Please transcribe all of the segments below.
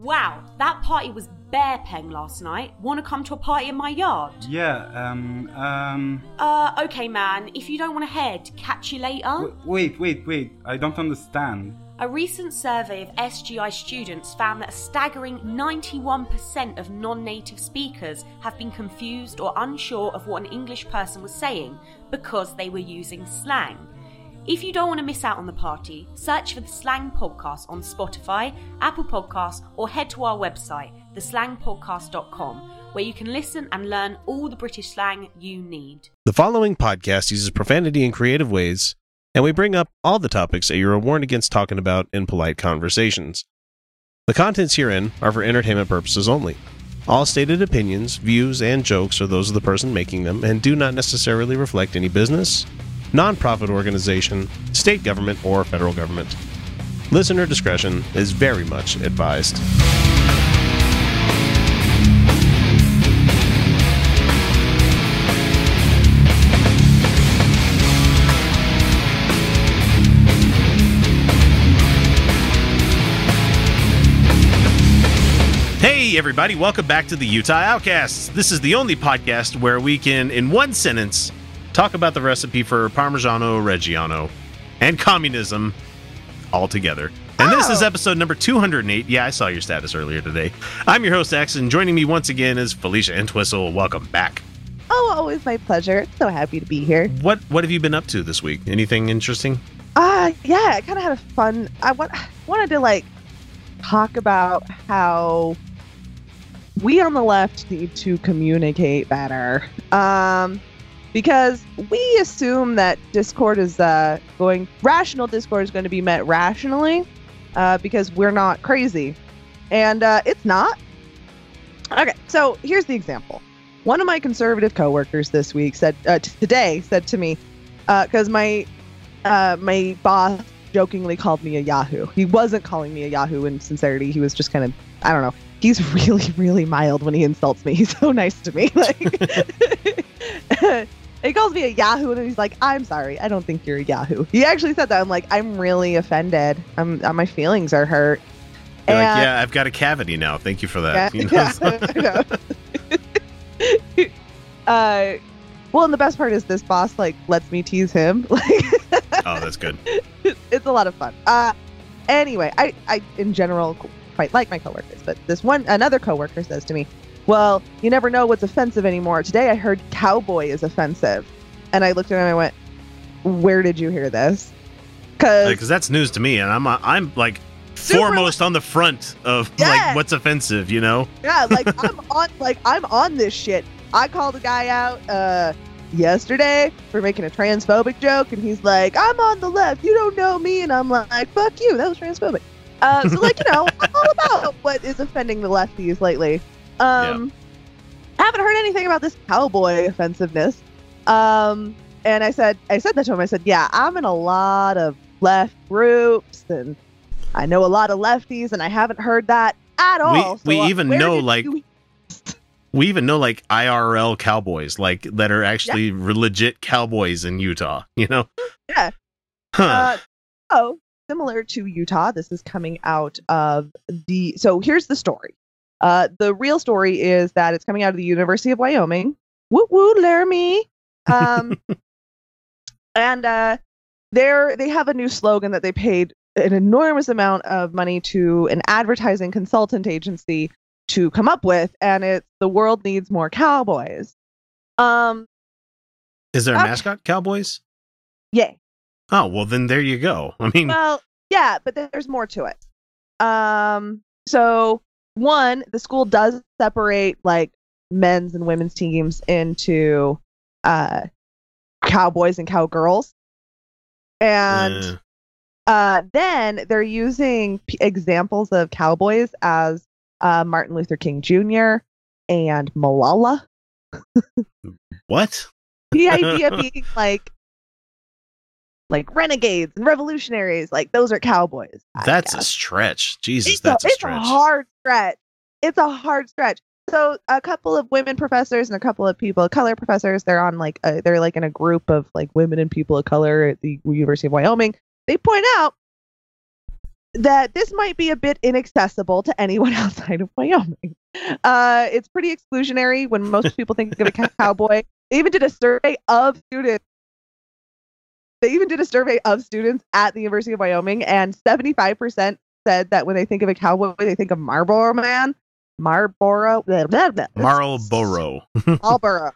Wow, that party was bear peng last night. Wanna come to a party in my yard? Yeah, um, um. Uh, okay, man. If you don't want to head, catch you later. w- wait, wait, wait. I don't understand. A recent survey of SGI students found that a staggering 91% of non native speakers have been confused or unsure of what an English person was saying because they were using slang. If you don't want to miss out on the party, search for the Slang Podcast on Spotify, Apple Podcasts, or head to our website, theslangpodcast.com, where you can listen and learn all the British slang you need. The following podcast uses profanity in creative ways, and we bring up all the topics that you are warned against talking about in polite conversations. The contents herein are for entertainment purposes only. All stated opinions, views, and jokes are those of the person making them and do not necessarily reflect any business, nonprofit organization, state government, or federal government. Listener discretion is very much advised. Hey, everybody, welcome back to the Utah Outcasts. This is the only podcast where we can, in one sentence, talk about the recipe for Parmigiano Reggiano and communism all together. And this is Oh. episode number 208. Yeah, I saw your status earlier today. I'm your host, and joining me once again is Felicia Entwistle. Welcome back. Oh, always my pleasure. So happy to be here. What what have you been up to this week? Anything interesting? Uh yeah, I kind of had a fun. I want wanted to like talk about how we on the left need to communicate better. Um, because we assume that Discord is uh going rational. Discord is going to be met rationally, uh, because we're not crazy, and uh, it's not. Okay, so here's the example. One of my conservative coworkers this week said uh, t- today said to me, because my uh, my boss jokingly called me a Yahoo. He wasn't calling me a Yahoo in sincerity. He was just kind of I don't know. He's really really mild when he insults me. He's so nice to me. Like he calls me a Yahoo and he's like, "I'm sorry. I don't think you're a Yahoo." He actually said that. I'm like, "I'm really offended. I'm uh, my feelings are hurt." You're like, yeah, I've got a cavity now. Thank you for that. yeah, You know, yeah, uh, well, and the best part is this boss like lets me tease him. Like, oh, that's good. it's a lot of fun. Uh, anyway, I, I in general quite like my coworkers, but this one another coworker says to me, "Well, you never know what's offensive anymore. Today I heard cowboy is offensive," and I looked at him and I went, "Where did you hear this?" Because Because that's news to me, and I'm I'm like foremost on the front of Yeah. like what's offensive, you know? Yeah, like I'm on like I'm on this shit. I called a guy out uh yesterday for making a transphobic joke and he's like, I'm on the left, you don't know me and I'm like, fuck you, that was transphobic. Uh so like, you know, I'm all about what is offending the lefties lately. Um I haven't heard anything about this cowboy offensiveness. Um and I said I said that to him. I said, Yeah, I'm in a lot of left groups and I know a lot of lefties and I haven't heard that at all. we So, uh, even know, like, you We even know like IRL cowboys, like that are actually legit cowboys in Utah, you know? Yeah. Huh. Uh, oh, similar to Utah, this is coming out of the. So here's the story. Uh, the real story is that it's coming out of the University of Wyoming. Woo woo, Laramie. Um, and uh, they're they have a new slogan that they paid an enormous amount of money to an advertising consultant agency to come up with, and it's the world needs more cowboys. Um, Is there a okay. mascot, cowboys? yeah. Oh, well, then there you go. I mean, Well, yeah, but there's more to it. Um, so one, the school does separate like men's and women's teams into uh cowboys and cowgirls. And uh, uh then they're using p- examples of cowboys as uh Martin Luther King Jr. and Malala. what? The idea being like like renegades and revolutionaries, like those are cowboys. I That's a stretch. Jesus, it's that's a, a it's stretch. a hard stretch. It's a hard stretch. So a couple of women professors and a couple of people of color professors, they're on like a, they're like in a group of like women and people of color at the University of Wyoming. They point out that this might be a bit inaccessible to anyone outside of Wyoming. Uh, it's pretty exclusionary when most people think of a cowboy. They even did a survey of students. They even did a survey of students at the University of Wyoming, and 75% said that when they think of a cowboy, they think of Marlboro Man. Marlboro. Blah, blah, blah. Marlboro. Marlboro.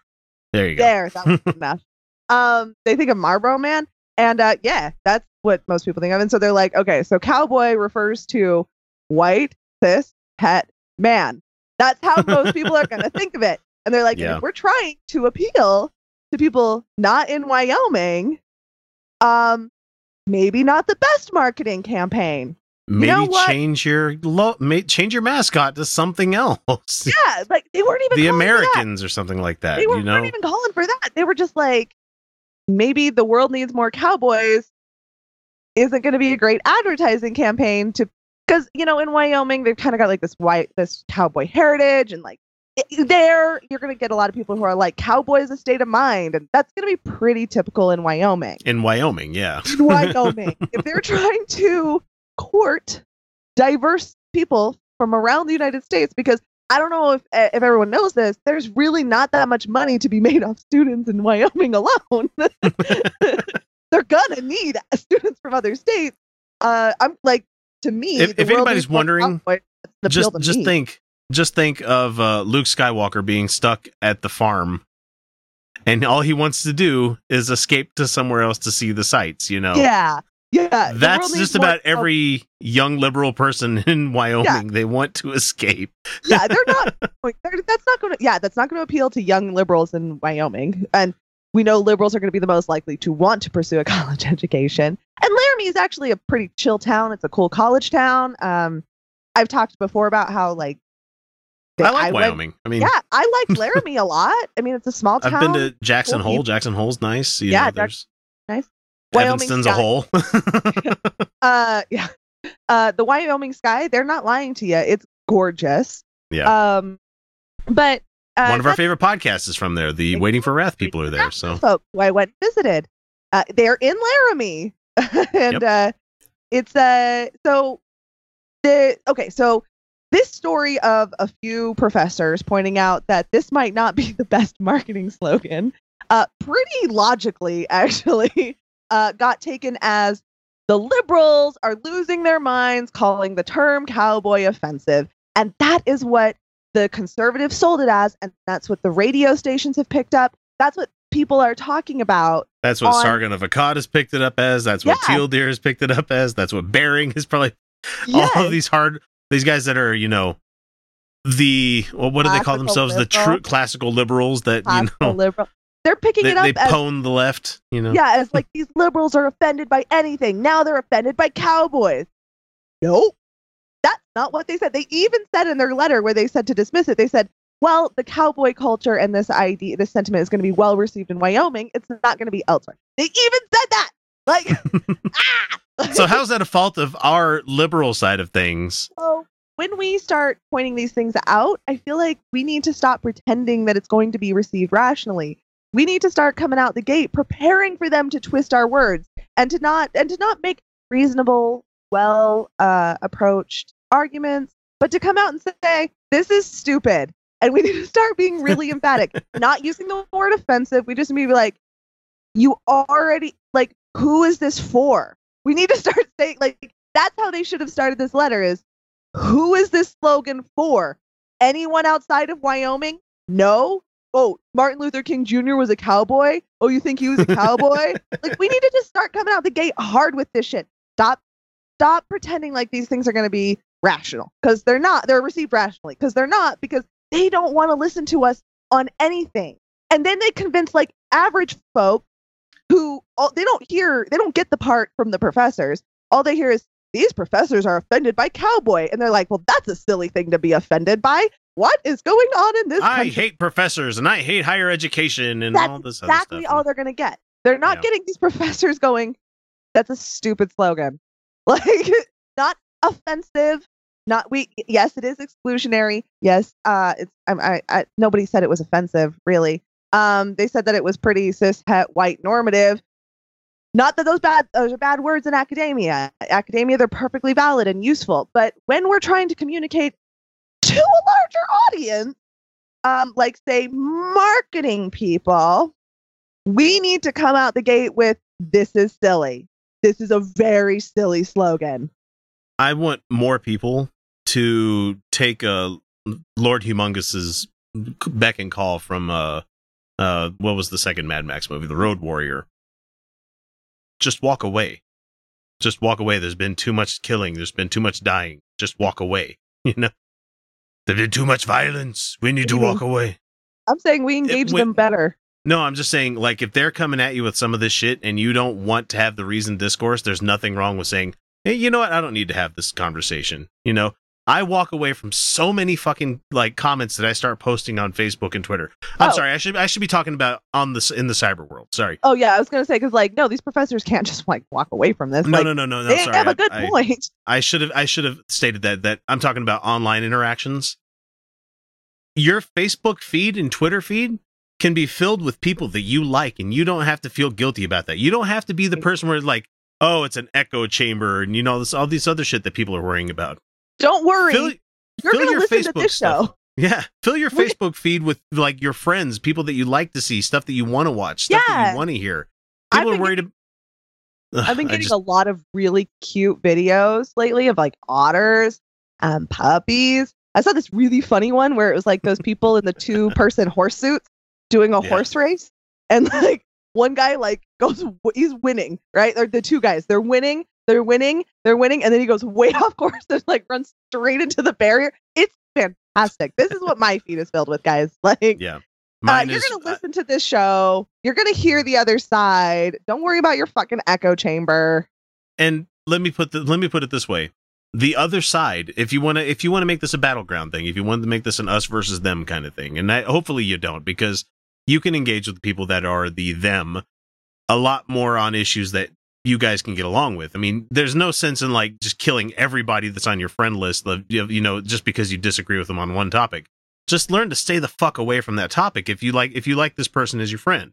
There you go. There, that was enough. Um, they think of Marlboro Man, and uh, yeah, that's what most people think of. And so they're like, okay, so cowboy refers to white cis het man. That's how most people are going to think of it. And they're like, Yeah. we're trying to appeal to people not in Wyoming, um, maybe not the best marketing campaign. Maybe know change your lo- ma- change your mascot to something else. Yeah, like they weren't even the calling for that. Americans or something like that. They weren't, know, weren't even calling for that. They were just like, maybe the world needs more cowboys. Isn't going to be a great advertising campaign to because you know in Wyoming they've kind of got like this white this cowboy heritage and like there you're going to get a lot of people who are like cowboys a state of mind and that's going to be pretty typical in Wyoming. in Wyoming, yeah. In Wyoming, if they're trying to court diverse people from around the United States, because I don't know if eh, if everyone knows this, there's really not that much money to be made off students in Wyoming alone. they're gonna need students from other states. Uh, I'm like, to me, If- if anybody's wondering, cowboys. That's the just just me. think just think of uh, Luke Skywalker being stuck at the farm, and all he wants to do is escape to somewhere else to see the sights. You know, Yeah, yeah. that's just about cow- every young liberal person in Wyoming. They want to escape. yeah, they're not. like, they're, that's not going to. Yeah, that's not going to appeal to young liberals in Wyoming. And we know liberals are going to be the most likely to want to pursue a college education. And Laramie is actually a pretty chill town. It's a cool college town. Um, I've talked before about how like I like went- Wyoming. I mean, yeah, I like Laramie a lot. I mean, it's a small town. I've been to Jackson Cool Hole. people. Jackson Hole's nice. You Yeah, know, there's nice. Wyoming Evanston's a hole. Uh, yeah. Uh, the Wyoming sky. They're not lying to you. It's gorgeous. Yeah. Um, but uh, One of our favorite podcasts is from there. The Waiting for Wrath people are there. So folks who I went and visited. Uh, they're in Laramie, and Yep. uh, it's uh so the okay so this story of a few professors pointing out that this might not be the best marketing slogan, uh, pretty logically actually, uh, got taken as the liberals are losing their minds, calling the term cowboy offensive, and that is what the conservatives sold it as, and that's what the radio stations have picked up. That's what people are talking about. that's what on- Sargon of Akkad has picked it up as. That's what Yeah. Teal Deer has picked it up as. That's what Bering is probably. Yes. All of these hard, these guys that are, you know, the well, what do they call Classical themselves? The true classical liberals that you know liberal. They're picking they, it up they as pwn the left. You know, yeah, as like these liberals are offended by anything. Now they're offended by cowboys. Nope. That's not what they said. They even said in their letter where they said to dismiss it, they said, well, the cowboy culture and this idea, this sentiment is going to be well received in Wyoming. It's not going to be elsewhere. They even said that. Like, ah! so how's that a fault of our liberal side of things? So when we start pointing these things out, I feel like we need to stop pretending that it's going to be received rationally. We need to start coming out the gate preparing for them to twist our words and to not and to not make reasonable, well uh, approached arguments, but to come out and say this is stupid. And we need to start being really emphatic, not using the word offensive. We just need to be like, you already like, who is this for? We need to start saying like that's how they should have started this letter is who is this slogan for? Anyone outside of Wyoming? No. Oh, Martin Luther King Jr. was a cowboy. Oh, you think he was a cowboy? like we need to just start coming out the gate hard with this shit. Stop stop pretending like these things are going to be rational because they're not. They're received rationally because they're not because they don't want to listen to us on anything. And then they convince like average folk who all, they don't hear, they don't get the part from the professors. All they hear is these professors are offended by cowboy, and they're like, well, that's a silly thing to be offended by. What is going on in this? I country? hate professors and I hate higher education and That's all this other exactly stuff. all they're going to get. They're not Yeah. getting these professors going. That's a stupid slogan. Like not offensive. Not we. Yes, it is exclusionary. Yes, uh, it's. I, I, I. Nobody said it was offensive. Really. Um, they said that it was pretty cis het white normative. Not that those bad those are bad words in academia. Academia, they're perfectly valid and useful. But when we're trying to communicate to a larger audience, um, like say marketing people, we need to come out the gate with this is silly. This is a very silly slogan. I want more people to take a Lord Humongous's beck and call from uh uh what was the second Mad Max movie, The Road Warrior. Just walk away. Just walk away. There's been too much killing. There's been too much dying. Just walk away. You know, there's been too much violence. We need to What do you walk away. I'm saying we engage when- them better. No, I'm just saying, like, if they're coming at you with some of this shit and you don't want to have the reason discourse, there's nothing wrong with saying, hey, you know what? I don't need to have this conversation. You know, I walk away from so many fucking like comments that I start posting on Facebook and Twitter. I'm Oh. sorry, I should I should be talking about on this in the cyber world. Sorry. Oh yeah, I was gonna say because like no, these professors can't just like walk away from this. No, like, no, no, no, no. they Sorry, have I- a good I, point. I should have I should have stated that that I'm talking about online interactions. Your Facebook feed and Twitter feed can be filled with people that you like and you don't have to feel guilty about that. You don't have to be the person where like, oh, it's an echo chamber and you know this all these other shit that people are worrying about. Don't worry, Fill, you're gonna your listen to Facebook this stuff. show. yeah, fill your Facebook feed with like your friends, people that you like to see, stuff that you want to watch, stuff that you want to hear. I've People are worried about I've been getting a lot of really cute videos lately of like otters and puppies. I saw this really funny one where it was like those people in the two person horse suits doing a Yeah. horse race. And like one guy like goes, he's winning, right? Or the two guys, they're winning, they're winning, they're winning. And then he goes way off course and like runs straight into the barrier. It's fantastic. This is what my feed is filled with, guys. Like, yeah. uh, you're is gonna uh, listen to this show. You're gonna hear the other side. Don't worry about your fucking echo chamber. and let me put the, let me put it this way the other side if you want to if you want to make this a battleground thing if you want to make this an us versus them kind of thing and I, hopefully you don't because you can engage with people that are the them a lot more on issues that you guys can get along with i mean there's no sense in like just killing everybody that's on your friend list you know just because you disagree with them on one topic just learn to stay the fuck away from that topic if you like if you like this person as your friend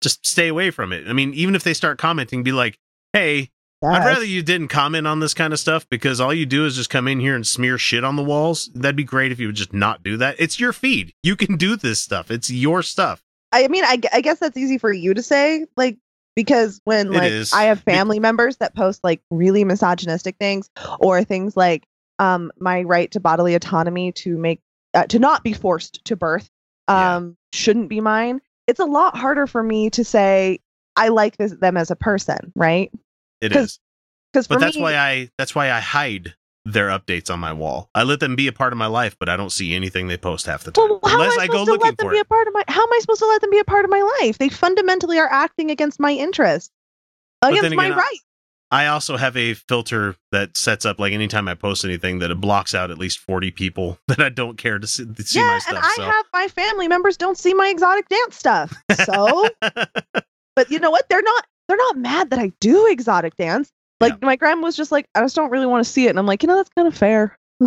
just stay away from it i mean even if they start commenting be like hey I'd rather you didn't comment on this kind of stuff because all you do is just come in here and smear shit on the walls. That'd be great if you would just not do that. It's your feed. You can do this stuff. It's your stuff. I mean, I, I guess that's easy for you to say, like, because when like. I have family members that post like really misogynistic things or things like um my right to bodily autonomy to make uh, to not be forced to birth Yeah. um shouldn't be mine. It's a lot harder for me to say I like this them as a person, right? It 'Cause. Because But that's why I that's why I hide their updates on my wall. I let them be a part of my life, but I don't see anything they post half the time. Well, how Unless am I I go supposed to looking let them for be it. a part of my? How am I supposed to let them be a part of my life? They fundamentally are acting against my interests, then against my again, I- right. I also have a filter that sets up like anytime I post anything that it blocks out at least 40 people that I don't care to see, to see yeah, my and. I so. have my family members don't see my exotic dance stuff. So, but you know what? They're not. They're not mad that I do exotic dance. Like my grandma was just like, I just don't really want to see it, and I'm like, you know, that's kind of fair.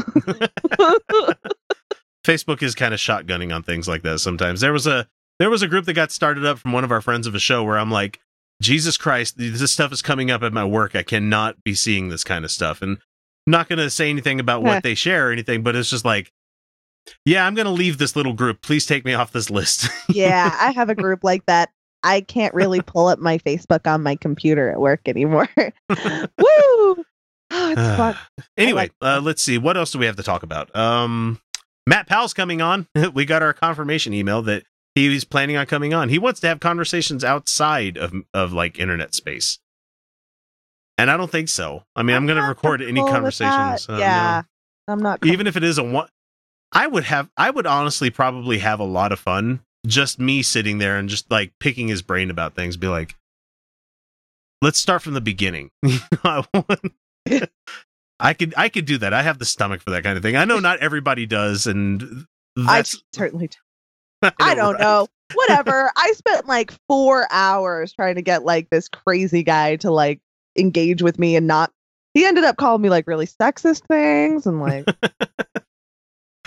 Facebook is kind of shotgunning on things like that sometimes. There was a there was a group that got started up from one of our friends of a show where I'm like, Jesus Christ, this stuff is coming up at my work. I cannot be seeing this kind of stuff. And I'm not going to say anything about what they share or anything, but it's just like, yeah, I'm going to leave this little group. Please take me off this list. yeah, I have a group like that. I can't really pull up my Facebook on my computer at work anymore. Woo! Oh, it's fun. anyway, uh, let's see. What else do we have to talk about? Um, Matt Powell's coming on. we got our confirmation email that he's planning on coming on. He wants to have conversations outside of of like internet space. And I don't think so. I mean, I'm, going to record any conversations. uh, no. yeah, I'm not. Even if it is a one, I would have. I would honestly probably have a lot of fun just me sitting there and just like picking his brain about things. Be like, let's start from the beginning. I I could I could do that. I have the stomach for that kind of thing. I know not everybody does, and I certainly. I don't right? know. Whatever. I spent like four hours trying to get like this crazy guy to like engage with me and not. He ended up calling me like really sexist things and like.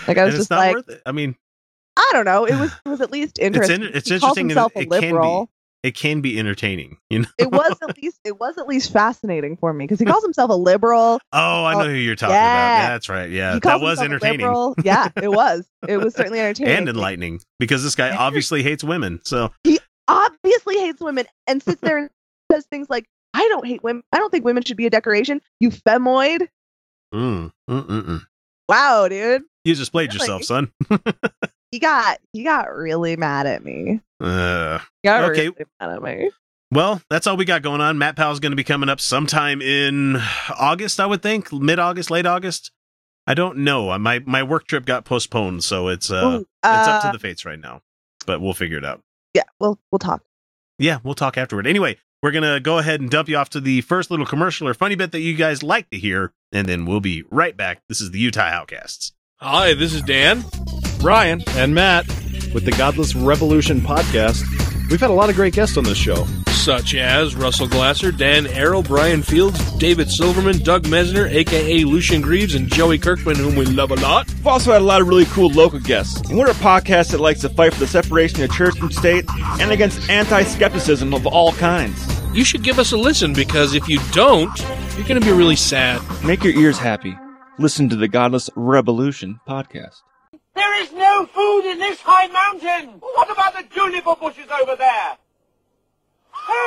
like I was just not like, worth it. I mean, I don't know. It was it was at least interesting. in- it's interesting himself it a can be. it can be entertaining. You know. it was at least it was at least fascinating for me because he calls himself a liberal. Oh, I know Oh, who you're talking about. yeah. Yeah, that's right. Yeah, that was entertaining. Yeah, it was. It was certainly entertaining and enlightening because this guy obviously hates women. So he Obviously hates women and sits there and says things like, "I don't hate women. I don't think women should be a decoration. You femoid." mm, mm, mm, mm. Wow, dude. you just played Really? yourself, son. He got he got really mad at me. Uh, got Okay. really mad at me. well, that's all we got going on. Matt Powell's going to be coming up sometime in August, I would think, mid August, late August. I don't know. Uh, My my work trip got postponed, so it's uh, Ooh, it's up uh, to the fates right now. But we'll figure it out. Yeah, we'll we'll talk. Yeah, we'll talk afterward. Anyway, we're gonna go ahead and dump you off to the first little commercial or funny bit that you guys like to hear, and then we'll be right back. This is the Utah Outcasts. Hi, this is Dan, Ryan, and Matt with the Godless Revolution podcast. We've had a lot of great guests on this show. Such as Russell Glasser, Dan Arel, Brian Fields, David Silverman, Doug Mesner, aka Lucien Greaves, and Joey Kirkman, whom we love a lot. We've also had a lot of really cool local guests. And we're a podcast that likes to fight for the separation of church and state and against anti skepticism of all kinds. You should give us a listen because if you don't, you're going to be really sad. Make your ears happy. Listen to the Godless Revolution podcast. There is no food in this high mountain! What about the juniper bushes over there? He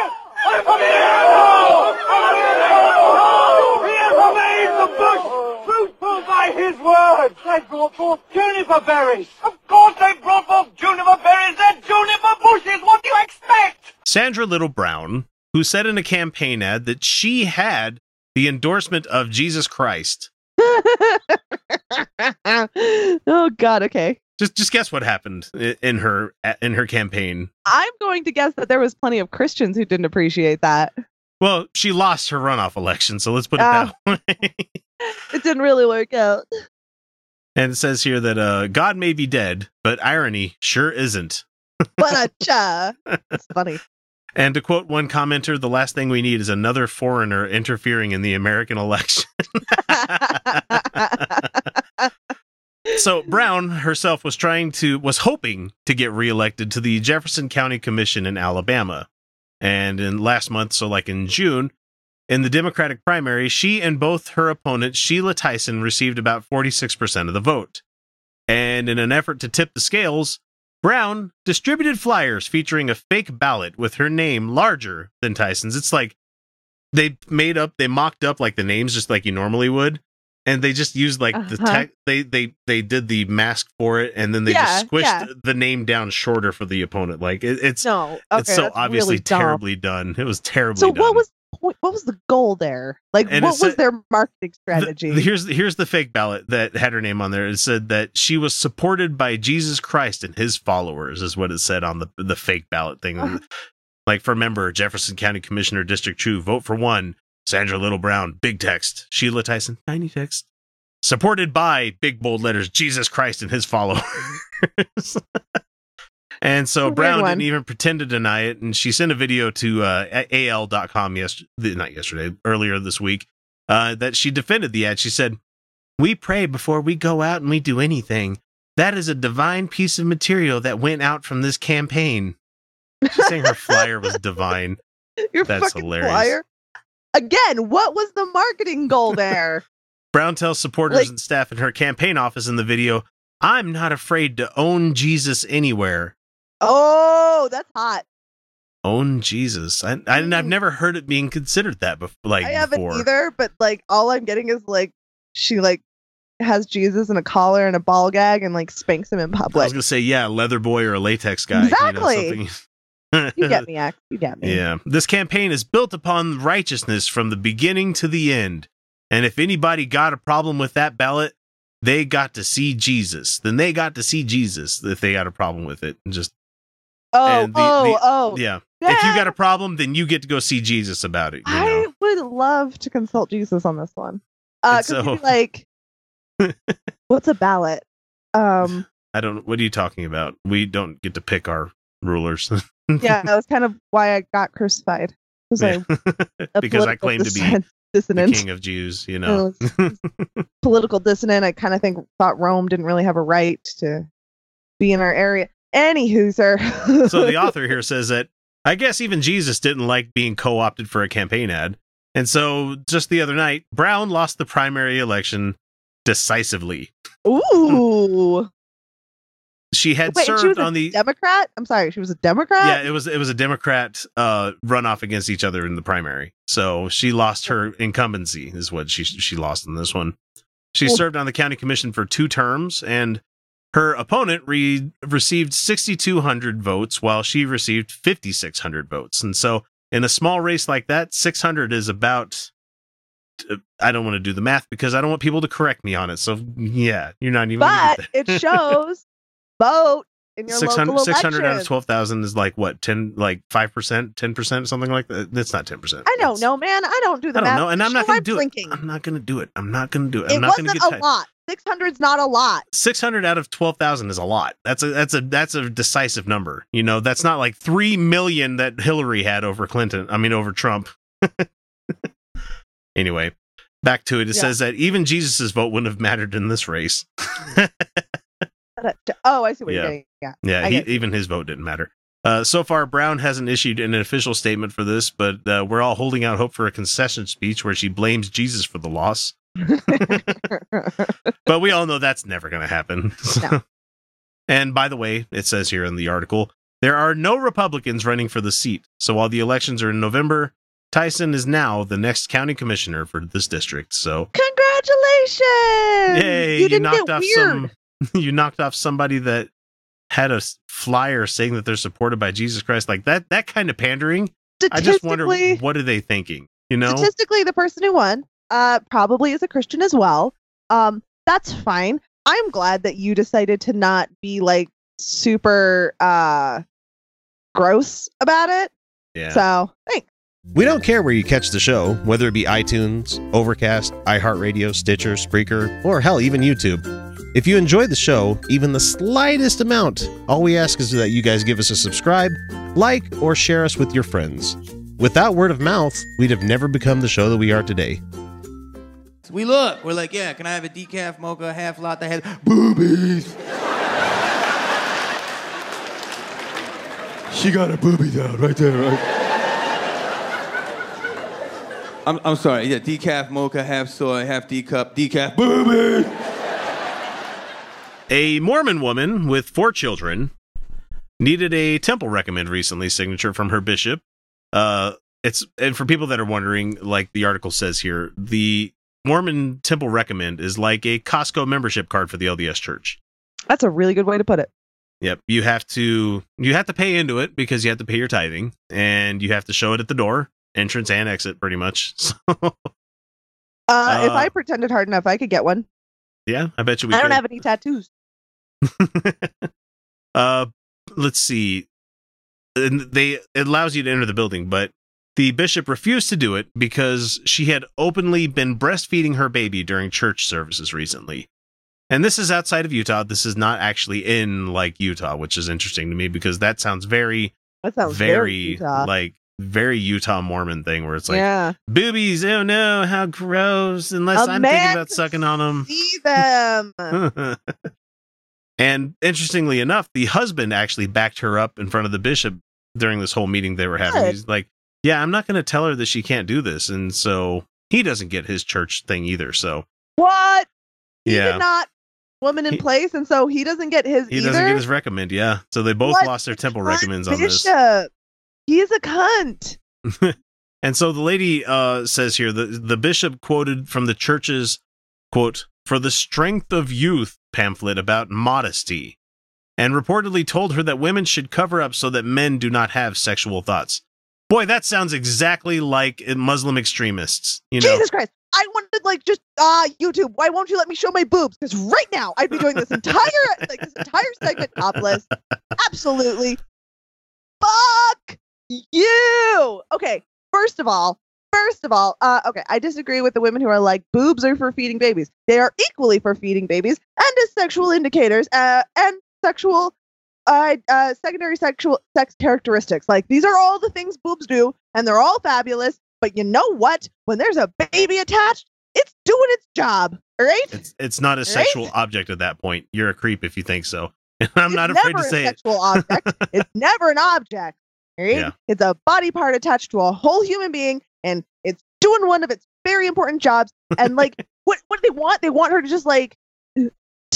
has made the bush fruitful by his word! They brought forth juniper berries! Of course they brought forth juniper berries! They're juniper bushes! What do you expect? Sandra Little Brown, who said in a campaign ad that she had the endorsement of Jesus Christ. oh God. Okay. Just just guess what happened in her in her campaign. I'm going to guess that there was plenty of Christians who didn't appreciate that. Well, she lost her runoff election, so let's put it Ah. that way. It didn't really work out. and it says here that uh, God may be dead, but irony sure isn't. A cha. It's funny. And to quote one commenter, the last thing we need is another foreigner interfering in the American election. so Brown herself was trying to was hoping to get reelected to the Jefferson County Commission in Alabama. And in last month, so like in June, in the Democratic primary, she and both her opponent Sheila Tyson received about 46% of the vote. And in an effort to tip the scales, Brown distributed flyers featuring a fake ballot with her name larger than Tyson's. It's like they made up, they mocked up like the names just like you normally would, and they just used like the Uh-huh. tech. They they they did the mask for it, and then they Yeah, just squished yeah. the name down shorter for the opponent. Like it, it's No. Okay, it's so obviously really terribly done. It was terribly So done. what was what was the goal there? Like And what was said- their marketing strategy? the- here's here's the fake ballot that had her name on there. It said that she was supported by Jesus Christ and his followers, is what it said on the the fake ballot thing. Uh-huh. Like for member Jefferson County Commissioner District Two, vote for one. Sandra Little Brown, big text. Sheila Tyson, tiny text. Supported by big bold letters, Jesus Christ and his followers. and so Brown one. didn't even pretend to deny it, and she sent a video to uh, al.com yesterday, not yesterday, earlier this week, uh, that she defended the ad. She said, We pray before we go out and we do anything. That is a divine piece of material that went out from this campaign. She's saying her flyer was divine. Your that's hilarious. flyer. Again, what was the marketing goal there? Brown tells supporters Like- and staff in her campaign office in the video, I'm not afraid to own Jesus anywhere. Oh, that's hot. Own Jesus. I, I, I've Mm. never heard it being considered that before. Like I haven't before. either, but like all I'm getting is like she like has Jesus in a collar and a ball gag and like spanks him in public. I was gonna say, yeah, leather boy or a latex guy. Exactly. You, know. You get me, X. You get me. Yeah. This campaign is built upon righteousness from the beginning to the end. And if anybody got a problem with that ballot, they got to see Jesus. Then they got to see Jesus if they got a problem with it. And just Oh, the- oh, the- oh. yeah. If you got a problem, then you get to go see Jesus about it. You I know? would love to consult Jesus on this one. Uh, And 'cause he'd so- be like, what's a ballot? Um, I don't what are you talking about? We don't get to pick our rulers. yeah, that was kind of why I got crucified. Because Yeah. I because I claim to be dissonant. king of Jews, you know. political dissonant. I kind of think thought Rome didn't really have a right to be in our area. Any hooser. so the author here says that I guess even Jesus didn't like being co opted for a campaign ad. And so just the other night, Brown lost the primary election decisively. Ooh. She had Wait, served she was a on the Democrat. I'm sorry, she was a Democrat. yeah, it was it was a Democrat uh, runoff against each other in the primary. So she lost her incumbency, is what she she lost in this one. She Well- served on the county commission for two terms, and her opponent re- received 6,200 votes, while she received 5,600 votes. And so, in a small race like that, 600 is about. I don't want to do the math because I don't want people to correct me on it. So yeah, you're not even. but it shows vote in your 600, local 600 out of 12,000 is like what 10 like 5% 10% something like that that's not 10% I don't know, man. I don't do the I don't math. know and I'm not going to do it I'm not going to do it I'm not going to do it It I'm not going to wasn't get a tight lot. 600's not a lot. 600 out of 12,000 is a lot that's a that's a that's a decisive number you know that's not like 3 million that Hillary had over Clinton I mean over Trump anyway back to it it Yeah. says that even Jesus's vote wouldn't have mattered in this race Oh, I see what Yeah. you're getting. Yeah. Yeah, he, even his vote didn't matter. Uh, so far, Brown hasn't issued an official statement for this, but uh, we're all holding out hope for a concession speech where she blames Jesus for the loss. But we all know that's never going to happen. No. and by the way, it says here in the article there are no Republicans running for the seat. So while the elections are in November, Tyson is now the next county commissioner for this district. So Congratulations! Yay, you you, knocked off weird. some you knocked off somebody that had a flyer saying that they're supported by Jesus Christ. Like that that kind of pandering. I just wonder what are they thinking? You know? statistically the person who won uh probably is a christian as well um that's fine i'm glad that you decided to not be like super uh gross about it yeah. so thanks we don't care where you catch the show, whether it be iTunes, Overcast, iHeartRadio, Stitcher, Spreaker, or hell, even YouTube. If you enjoy the show, even the slightest amount, all we ask is that you guys give us a subscribe, like, or share us with your friends. Without word of mouth, we'd have never become the show that we are today. We look. We're like, yeah, can I have a decaf mocha half latte that has boobies? she got her boobies out right there, right? I'm, I'm sorry, yeah, decaf mocha, half soy, half decup, decaf boobies. A Mormon woman with four children needed a temple recommend recently signature from her bishop. Uh, it's and for people that are wondering, like the article says here, the Mormon temple recommend is like a Costco membership card for the LDS Church. that's a really good way to put it Yep, you have to you have to pay into it because you have to pay your tithing, and you have to show it at the door, entrance and exit, pretty much. So, uh, if Uh, i pretended hard enough i could get one yeah, I bet you we. i don't could. have any tattoos uh, let's see. And they it allows you to enter the building, but the bishop refused to do it because she had openly been breastfeeding her baby during church services recently. And this is outside of Utah. This is not actually in like Utah, which is interesting to me because that sounds very, that sounds very, very Utah. like very Utah Mormon thing where it's like yeah boobies. Oh no, how gross! Unless I'm thinking about sucking on them. see them and interestingly enough, the husband actually backed her up in front of the bishop during this whole meeting they were having. Good. He's like, "Yeah, I'm not going to tell her that she can't do this," and so he doesn't get his church thing either. So what he yeah, not woman in He- place and so he doesn't get his he either doesn't get his recommend. Yeah, so they both What lost their temple recommends on this. bishop he is a cunt And so the lady uh, says here the the bishop quoted from the church's quote for the strength of youth pamphlet about modesty, and reportedly told her that women should cover up so that men do not have sexual thoughts. Boy, that sounds exactly like Muslim extremists. You know, Jesus Christ. I wanted like just uh YouTube. Why won't you let me show my boobs? Because right now I'd be doing this entire like this entire segment topless. Absolutely. Fuck you. Okay. First of all, first of all, uh, okay, I disagree with the women who are like boobs are for feeding babies. They are equally for feeding babies and as sexual indicators uh, and sexual uh, uh, secondary sexual sex characteristics. Like these are all the things boobs do, and they're all fabulous. But you know what? When there's a baby attached, it's doing its job. All right? it's it's not a Right? sexual object at that point. You're a creep if you think so. I'm It's not afraid to never a say it. sexual object. it's never an object. Right? Yeah. It's a body part attached to a whole human being, and it's doing one of its very important jobs. And like, what what do they want? They want her to just like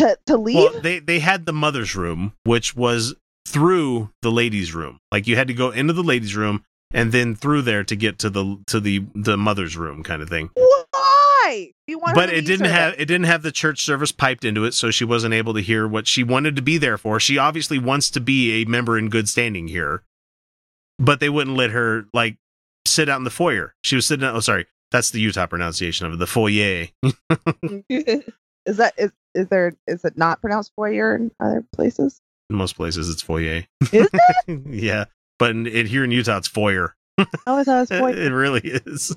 to to leave. Well, they they had the mother's room, which was through the ladies' room. Like you had to go into the ladies' room and then through there to get to the to the the mother's room kind of thing. Why? You want? But it didn't have it didn't have the church service piped into it, so she wasn't able to hear what she wanted to be there for. She obviously wants to be a member in good standing here, but they wouldn't let her like sit out in the foyer. She was sitting. Out, oh, sorry, that's the Utah pronunciation of it, the foyer. is that is is there is it not pronounced foyer in other places? In most places, it's foyer. Is it? yeah, but in, in, here in Utah, it's foyer. Oh, I thought it was foyer. It really is.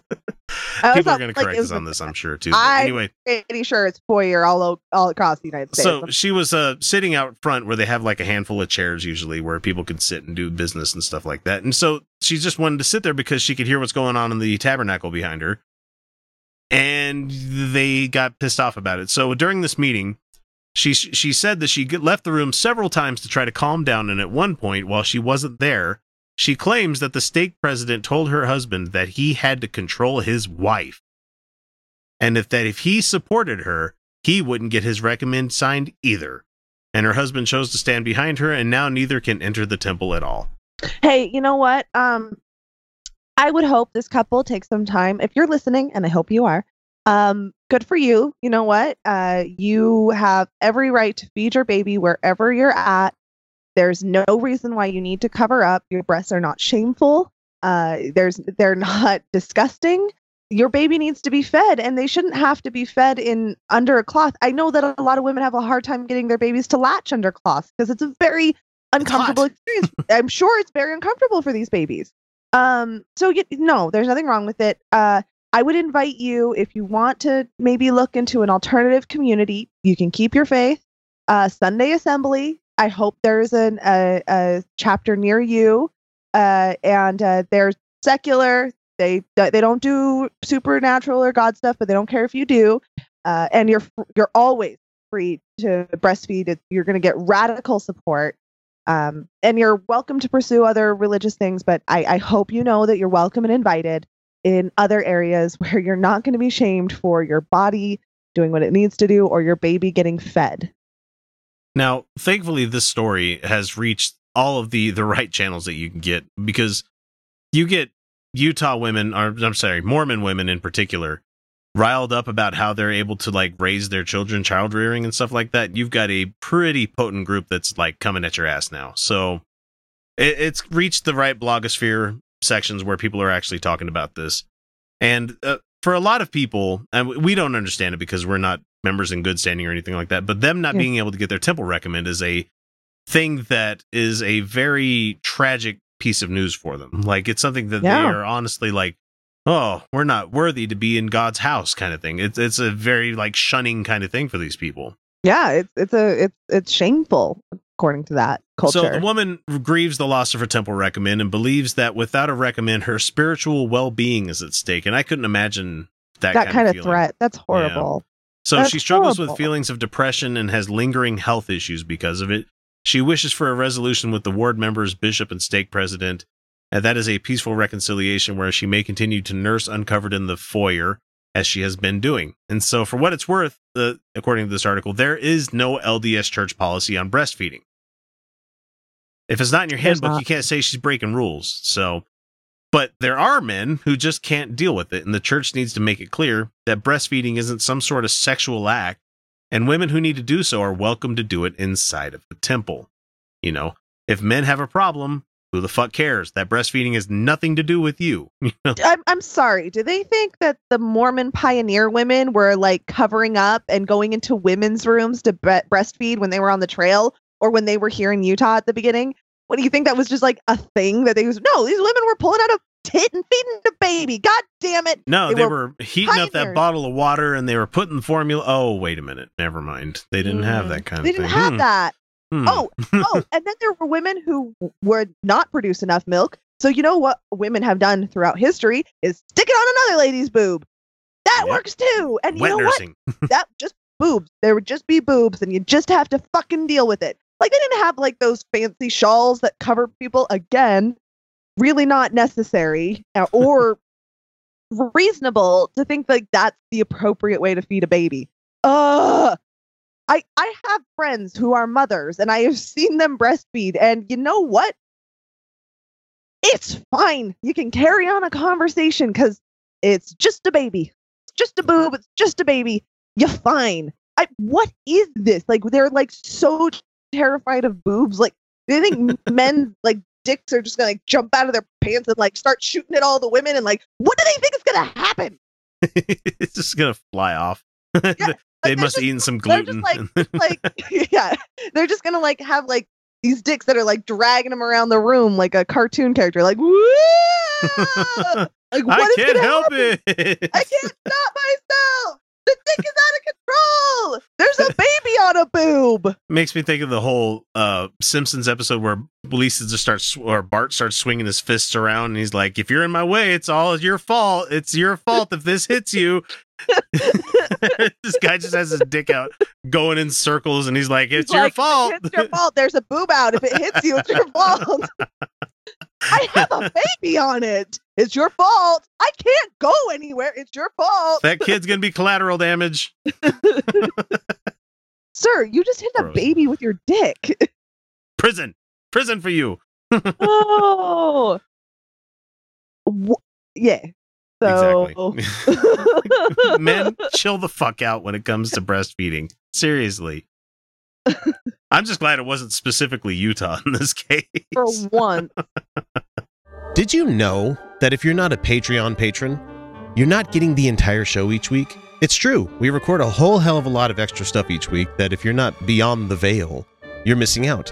Always People are going to correct us on this, I'm sure too. I'm anyway, pretty sure it's foyer all all across the United States. so she was uh, sitting out front where they have like a handful of chairs usually where people can sit and do business and stuff like that. And so she just wanted to sit there because she could hear what's going on in the tabernacle behind her. And they got pissed off about it. So during this meeting, she she said that she left the room several times to try to calm down. And at one point, while she wasn't there, she claims that the stake president told her husband that he had to control his wife, and if that if he supported her, he wouldn't get his recommend signed either. And her husband chose to stand behind her, and now neither can enter the temple at all. hey, you know what? Um, I would hope this couple takes some time. If you're listening, and I hope you are, um, good for you. You know what? Uh, you have every right to feed your baby wherever you're at. There's no reason why you need to cover up. Your breasts are not shameful. Uh, there's they're not disgusting. Your baby needs to be fed, and they shouldn't have to be fed in under a cloth. I know that a lot of women have a hard time getting their babies to latch under cloth because it's a very uncomfortable experience. I'm sure it's very uncomfortable for these babies. Um, so you, no, there's nothing wrong with it. Uh, I would invite you if you want to maybe look into an alternative community. You can keep your faith. Uh, Sunday Assembly. I hope there's an, a, a chapter near you. Uh, and uh, they're secular. They they don't do supernatural or God stuff, but they don't care if you do. Uh, and you're you're always free to breastfeed. You're going to get radical support. Um, and you're welcome to pursue other religious things, but I, I hope you know that you're welcome and invited in other areas where you're not going to be shamed for your body doing what it needs to do or your baby getting fed. Now, thankfully, this story has reached all of the the right channels that you can get because you get Utah women, or I'm sorry, Mormon women in particular, riled up about how they're able to like raise their children, child rearing and stuff like that. You've got a pretty potent group that's like coming at your ass now. So it, it's reached the right blogosphere sections where people are actually talking about this. And uh, for a lot of people, and we don't understand it because we're not members in good standing or anything like that, but them not Yeah. being able to get their temple recommend is a thing that is a very tragic piece of news for them. Like it's something that Yeah. they are honestly like, oh, we're not worthy to be in God's house kind of thing. It's it's a very like shunning kind of thing for these people. Yeah, it's it's a it's it's shameful according to that culture. So the woman grieves the loss of her temple recommend and believes that without a recommend, her spiritual well being is at stake. And I couldn't imagine that, that kind of feeling. threat. That's horrible. So That's she struggles horrible. with feelings of depression and has lingering health issues because of it. She wishes for a resolution with the ward members, bishop, and stake president, and that is a peaceful reconciliation where she may continue to nurse uncovered in the foyer as she has been doing. And so, for what it's worth, uh, according to this article, there is no LDS church policy on breastfeeding. If it's not in your handbook, you can't say she's breaking rules. So, but there are men who just can't deal with it, and the church needs to make it clear that breastfeeding isn't some sort of sexual act, and women who need to do so are welcome to do it inside of the temple. You know, if men have a problem, who the fuck cares? That breastfeeding has nothing to do with you. I'm I'm sorry. Do they think that the Mormon pioneer women were like covering up and going into women's rooms to bre- breastfeed when they were on the trail or when they were here in Utah at the beginning? What do you think that was just like a thing that they was? No, these women were pulling out a tit and feeding the baby. God damn it! No, they, were, heating up that bottle of water and they were putting the formula. Oh, wait a minute. Never mind. They didn't have that kind They of didn't thing. have Hmm. that. Hmm. Oh, oh, and then there were women who would not produce enough milk. So you know what women have done throughout history is stick it on another lady's boob. That Yep. works too. And you Wet know nursing. what? That just boobs. There would just be boobs, and you just have to fucking deal with it. Like they didn't have like those fancy shawls that cover people again. really not necessary or reasonable to think like that's the appropriate way to feed a baby. Ugh. I I have friends who are mothers and I have seen them breastfeed and you know what? It's fine. You can carry on a conversation cuz it's just a baby. It's just a boob. It's just a baby. You're fine. I what is this? Like they're like so terrified of boobs. Like they think men like dicks are just gonna like jump out of their pants and like start shooting at all the women and like what do they think is gonna happen? it's just gonna fly off. they must have just- eaten some gluten. like yeah, they're just gonna like have like these dicks that are like dragging them around the room like a cartoon character, like woo! like what I is can't help happen? it. I can't stop myself. The dick is out of control. There's a baby on a boob. Makes me think of the whole uh, Simpsons episode where Lisa just starts or Bart starts swinging his fists around, and he's like, "If you're in my way, it's all your fault. It's your fault if this hits you." this guy just has his dick out, going in circles, and he's like, "It's He's your like, fault." It's your fault. There's a boob out. If it hits you, it's your fault. I have a baby on it. It's your fault. I can't go anywhere. It's your fault. that kid's gonna be collateral damage. Sir, you just hit a baby with your dick. Prison, prison for you. oh. Yeah. So Exactly. Men, chill the fuck out when it comes to breastfeeding. Seriously. I'm just glad it wasn't specifically Utah in this case. for one, Did you know that if you're not a Patreon patron, you're not getting the entire show each week? It's true. We record a whole hell of a lot of extra stuff each week that if you're not beyond the veil, you're missing out.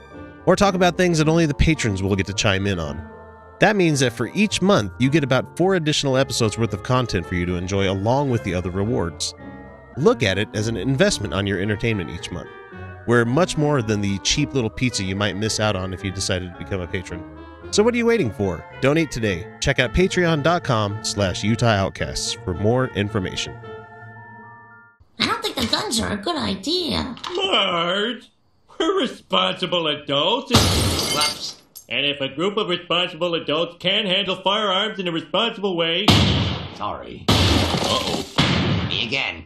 or talk about things that only the patrons will get to chime in on. That means that for each month, you get about four additional episodes worth of content for you to enjoy along with the other rewards. Look at it as an investment on your entertainment each month. We're much more than the cheap little pizza you might miss out on if you decided to become a patron. So what are you waiting for? Donate today. Check out patreon.com slash Utah Outcasts for more information. I don't think the guns are a good idea. Marge, we're responsible adults. Whoops. And if a group of responsible adults can handle firearms in a responsible way. Sorry. Uh-oh. Me again.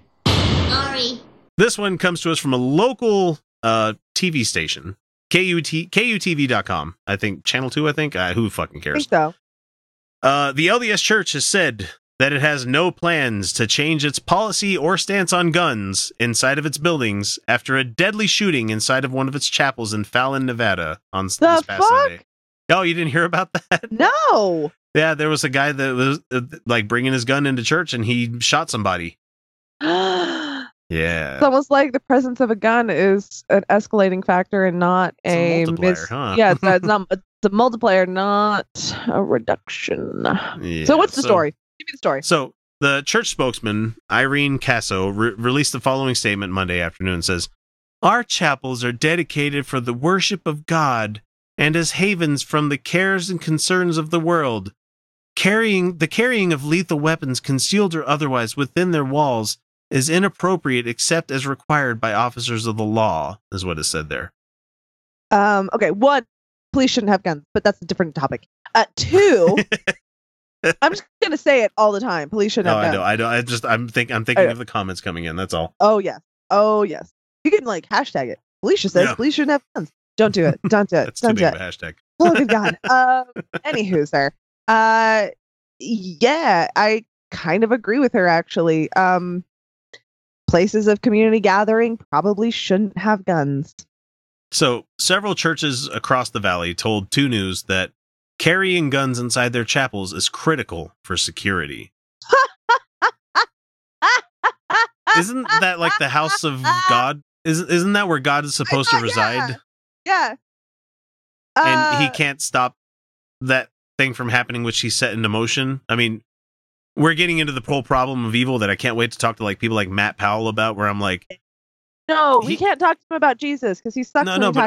Sorry. This one comes to us from a local uh, TV station, KUT, KUTV.com. I think Channel 2, I think. Uh, who fucking I cares? think so. Uh, the LDS Church has said that it has no plans to change its policy or stance on guns inside of its buildings after a deadly shooting inside of one of its chapels in Fallon, Nevada on The this past fuck? Sunday. Oh, you didn't hear about that? No. Yeah, there was a guy that was uh, like bringing his gun into church and he shot somebody. Yeah. It's almost like the presence of a gun is an escalating factor and not It's a a, multiplier, mis- huh? Yeah, it's, it's not it's a multiplier, not a reduction. Yeah, so what's the story? Give me the story. So the church spokesman Irene Caso re- released the following statement Monday afternoon. Says, "Our chapels are dedicated for the worship of God and as havens from the cares and concerns of the world. Carrying the carrying of lethal weapons, concealed or otherwise, within their walls." Is inappropriate except as required by officers of the law, is what is said there. Um, okay, one, police shouldn't have guns, but that's a different topic. Uh, two, I'm just gonna say it all the time. Police shouldn't No, have I guns. know, I know. I just, I'm think, I'm thinking Okay. of the comments coming in. That's all. Oh yes. Oh yes. You can like hashtag it. Felicia says Yeah. police shouldn't have guns. Don't do it. Don't do it. That's Don't big do of it. a hashtag. Oh good God. Um. Anywho, sir. Uh. Yeah, I kind of agree with her actually. Um. Places of community gathering probably shouldn't have guns. So, several churches across the valley told 2 News that carrying guns inside their chapels is critical for security. Isn't that like the house of God? Isn't isn't that where God is supposed to reside? Yeah. And he Uh, can't stop that thing from happening which he set into motion? I mean, we're getting into the whole problem of evil that I can't wait to talk to like people like Matt Powell about. Where I'm like, No, we can't talk to him about Jesus because he sucks No, when no, he but-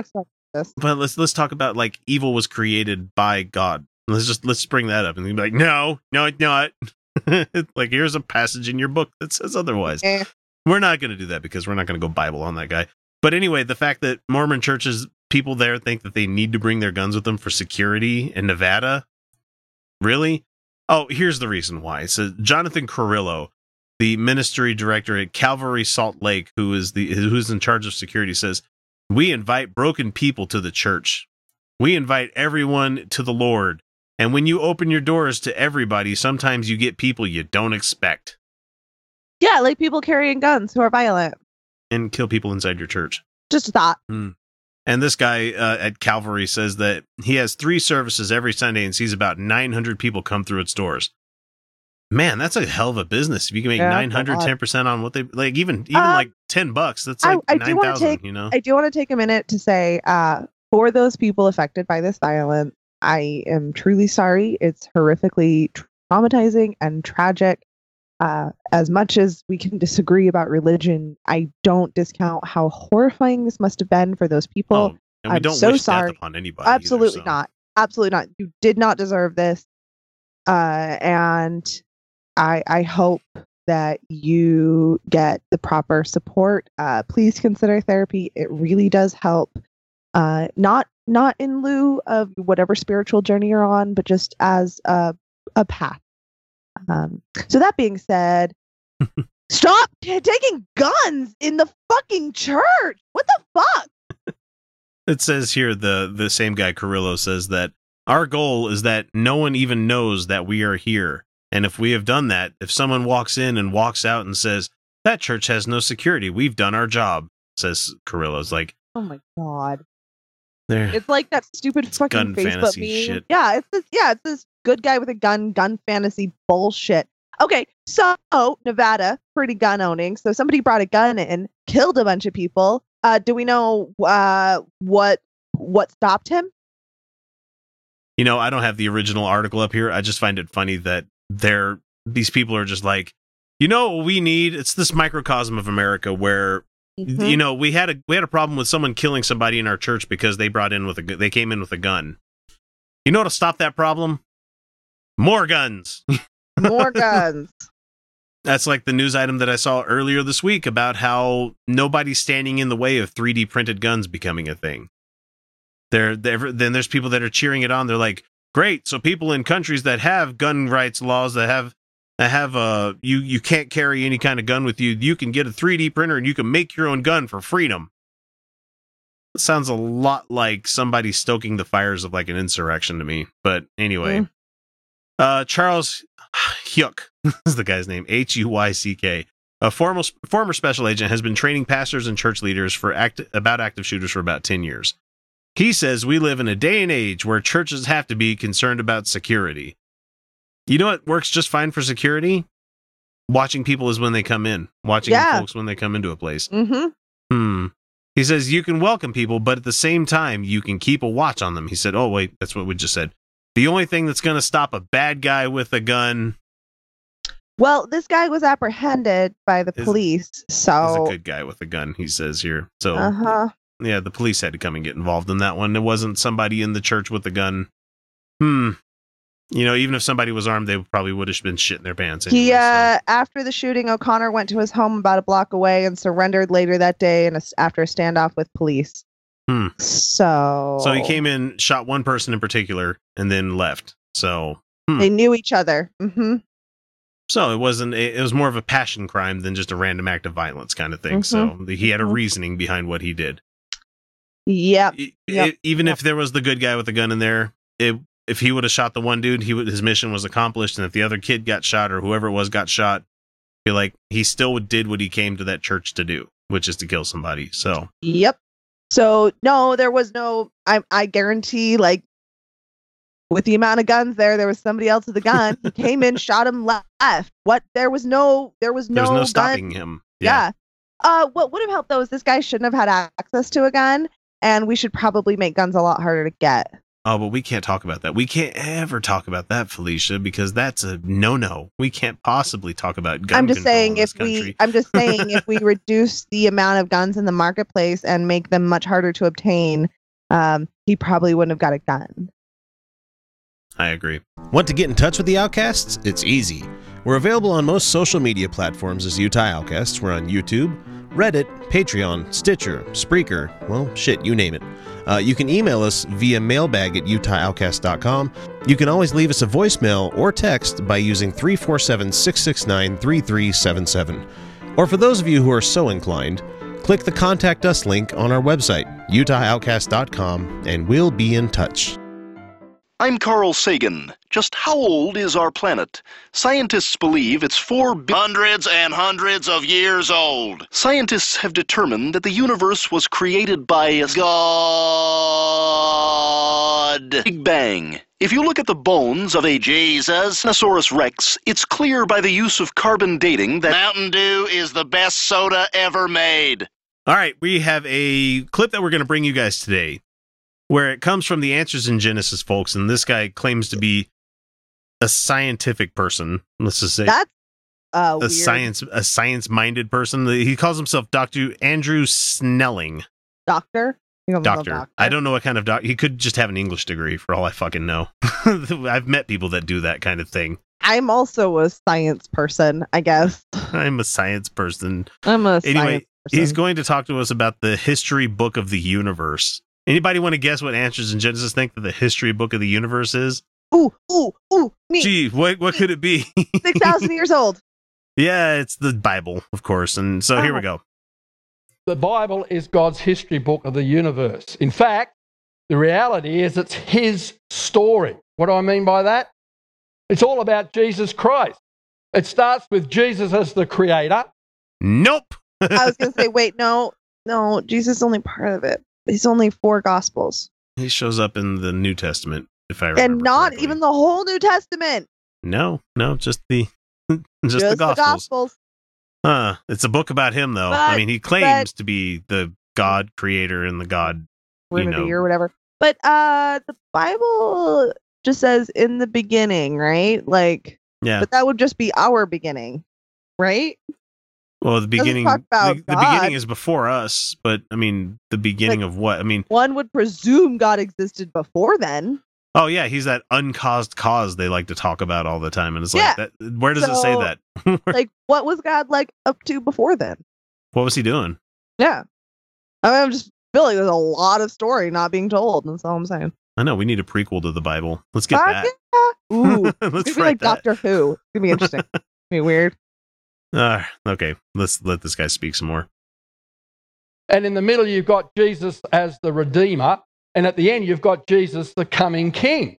Jesus. but let's let's talk about like evil was created by God. Let's just let's bring that up and be like, no, no, it's not. like here's a passage in your book that says otherwise. We're not going to do that because we're not going to go Bible on that guy. But anyway, the fact that Mormon churches people there think that they need to bring their guns with them for security in Nevada, really? Oh, here's the reason why. So Jonathan Carrillo, the ministry director at Calvary Salt Lake, who is the who's in charge of security, says we invite broken people to the church. We invite everyone to the Lord. And when you open your doors to everybody, sometimes you get people you don't expect Yeah, like people carrying guns who are violent. and kill people inside your church. Just a thought. And this guy uh, at Calvary says that he has three services every Sunday and sees about 900 people come through its doors. Man, that's a hell of a business. If you can make Yeah, nine that's a hundred, lot. ten percent on what they like, even even Um, like ten bucks. That's I- like I do nine wanna take- You know, I do want to take a minute to say, uh, for those people affected by this violence, I am truly sorry. It's horrifically traumatizing and tragic. Uh, as much as we can disagree about religion, I don't discount how horrifying this must have been for those people. oh, and we I'm don't so sorry. upon anybody. either, Absolutely so. not. Absolutely not. You did not deserve this. Uh, and I I hope that you get the proper support. Uh, please consider therapy. It really does help. Uh, not not in lieu of whatever spiritual journey you're on, but just as a a path. Um, so that being said, stop t- taking guns in the fucking church. What the fuck? It says here the the same guy Carrillo says that our goal is that no one even knows that we are here. And if we have done that, if someone walks in and walks out and says that church has no security, we've done our job. Says Carrillo's like Oh my god. there. It's like that stupid fucking gun Facebook fantasy meme. shit. Yeah, it's this. Yeah, it's this good guy with a gun, gun fantasy bullshit. Okay, so Nevada, pretty gun owning. So somebody brought a gun in, killed a bunch of people. Uh, do we know uh what what stopped him? You know, I don't have the original article up here. I just find it funny that they're these people are just like, you know what we need? It's this microcosm of America where mm-hmm. you know we had a we had a problem with someone killing somebody in our church because they brought in with a they came in with a gun. You know to stop that problem? More guns. More guns. That's like the news item that I saw earlier this week about how nobody's standing in the way of 3D printed guns becoming a thing. There, there, then there's people that are cheering it on. They're like, "Great!" So people in countries that have gun rights laws that have that have uh you you can't carry any kind of gun with you, you can get a 3D printer and you can make your own gun for freedom. It sounds a lot like somebody stoking the fires of like an insurrection to me. But anyway, Mm. uh, Charles Huyck is the guy's name. H U Y C K. A former former special agent has been training pastors and church leaders for act about active shooters for about ten years. He says we live in a day and age where churches have to be concerned about security. You know what works just fine for security? Watching people is when they come in. Watching Yeah. folks when they come into a place. Mm-hmm. Hmm. He says you can welcome people, but at the same time, you can keep a watch on them. He said, "Oh wait, that's what we just said." The only thing that's going to stop a bad guy with a gun Well, this guy was apprehended by the police. is a good guy with a gun. He says here. So uh huh. Yeah, the police had to come and get involved in that one. It wasn't somebody in the church with a gun. Hmm. You know, even if somebody was armed, they probably would have been shitting their pants. He, anyway, so- uh, after the shooting, O'Connor went to his home about a block away and surrendered later that day, and after a standoff with police. Hmm. So, So he came in, shot one person in particular, and then left. So, hmm. They knew each other. Mm-hmm. so it wasn't. It was more of a passion crime than just a random act of violence kind of thing. So he had a Mhm. reasoning behind what he did. Yep. E- Yep. even if there was the good guy with the gun in there, it, if he would have shot the one dude, he would, his mission was accomplished. And if the other kid got shot or whoever it was got shot, be like he still did what he came to that church to do, which is to kill somebody. So Yep. So no, there was no. I I guarantee, like, with the amount of guns there, there was somebody else with a gun. he came in, shot him left. What? There was no. There was no. there's no gun- stopping him. Yeah. Uh, what would have helped though is this guy shouldn't have had access to a gun, and we should probably make guns a lot harder to get. Oh, but we can't talk about that. We can't ever talk about that, Felicia, because that's a no-no. We can't possibly talk about gun I'm just saying if we. I'm just saying if we reduce the amount of guns in the marketplace and make them much harder to obtain, um, he probably wouldn't have got a gun. I agree. Want to get in touch with the Outcasts? It's easy. We're available on most social media platforms as Utah Outcasts. We're on YouTube, Reddit, Patreon, Stitcher, Spreaker, well, shit, you name it. Uh, you can email us via mailbag at utahoutcast.com. You can always leave us a voicemail or text by using 347 669 3377. Or for those of you who are so inclined, click the Contact Us link on our website, utahoutcast.com, and we'll be in touch. I'm Carl Sagan. Just how old is our planet? Scientists believe it's four bi- hundreds and hundreds of years old. Scientists have determined that the universe was created by a God. Big Bang. If you look at the bones of a Jesus Tyrannosaurus Rex, it's clear by the use of carbon dating that Mountain Dew is the best soda ever made. All right, we have a clip that we're going to bring you guys today where it comes from the Answers in Genesis folks, and this guy claims to be a scientific person. Let's just say That's uh, a weird. science a science minded person. He calls himself Doctor Andrew Snelling. doctor. Himself Doctor. I don't know what kind of doc. He could just have an English degree for all I fucking know. I've met people that do that kind of thing. I'm also a science person, I guess. I'm a science person. I'm a Anyway, science person. he's going to talk to us about the history book of the universe. Anybody want to guess what Answers in Genesis think that the history book of the universe is? Ooh, ooh, ooh, me. Gee, what what could it be? Six thousand years old. yeah, it's the Bible, of course. And so here we Oh. go. The Bible is God's history book of the universe. In fact, the reality is it's his story. What do I mean by that? It's all about Jesus Christ. It starts with Jesus as the creator. Nope. I was gonna say, wait, no, no, Jesus is only part of it. He's only four gospels. He shows up in the New Testament, if I remember. And not correctly. even the whole New Testament. No, no, just the just, Just, the Gospels. Gospels. Huh. It's a book about him, though. I mean, he claims to be the God creator and the God, you know. or whatever. But uh the Bible just says in the beginning, right? Like Yeah. but that would just be our beginning, right? Well, the beginning the, the beginning is before us, but I mean, the beginning of what? I mean, One would presume God existed before then. oh yeah, he's that uncaused cause they like to talk about all the time, and it's Yeah. like, that, where does it say that? like what was God like up to before then? What was he doing? Yeah. I mean, I'm just feeling there's a lot of story not being told. That's all I'm saying. I know we need a prequel to the Bible. Let's get Fuck that. yeah. Ooh. Let's it's gonna be like that. Doctor Who. It's gonna be interesting. It's gonna be weird. Uh, okay, let's let this guy speak some more. And in the middle, you've got Jesus as the Redeemer. And at the end, you've got Jesus, the coming King.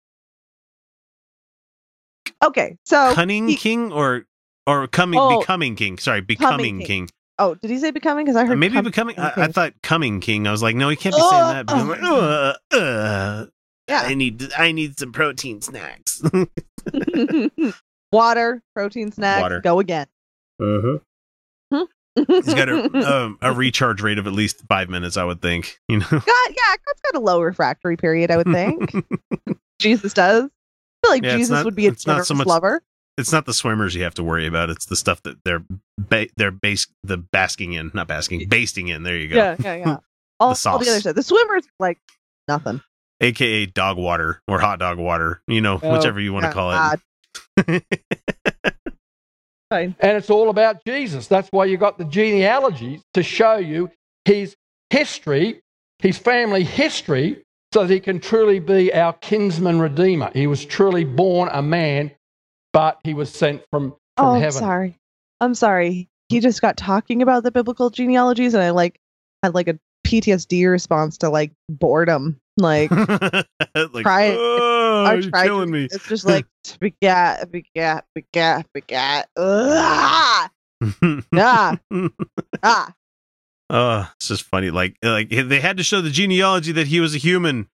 Okay, so Cunning he- king or or coming Oh. becoming king? Sorry, becoming king. king. Oh, did he say becoming? Because I Uh, heard Maybe com- becoming. I, I thought coming king. I was like, no, he can't be saying that. Because I'm like, Oh. uh, uh, Yeah. I need I need some protein snacks. water, protein snacks. Water. Go again. Uh-huh. He's got a um, a recharge rate of at least five minutes, I would think. You know, God, yeah, God's got a low refractory period. I would think Jesus does. I feel like Yeah, Jesus not- would be a it's not generous so much- lover. it's not the swimmers you have to worry about. It's the stuff that they're ba- they're base the basking in, not basking, basting in. There you go. Yeah, yeah, yeah. All, all sauce. the other stuff. The swimmers like nothing. AKA dog water or hot dog water. You know, Oh, whichever you want to yeah, call it. And it's all about Jesus. That's why you got the genealogies to show you his history, his family history, so that he can truly be our kinsman redeemer. He was truly born a man, but he was sent from, from Oh, I'm sorry. I'm sorry. He just got talking about the biblical genealogies, and I like had like a PTSD response to like boredom. Like, like, try oh, you're tried killing me. It's just like begat, begat, begat, begat. Ugh. Ah, ah. Oh, it's just funny. Like, like they had to show the genealogy that he was a human,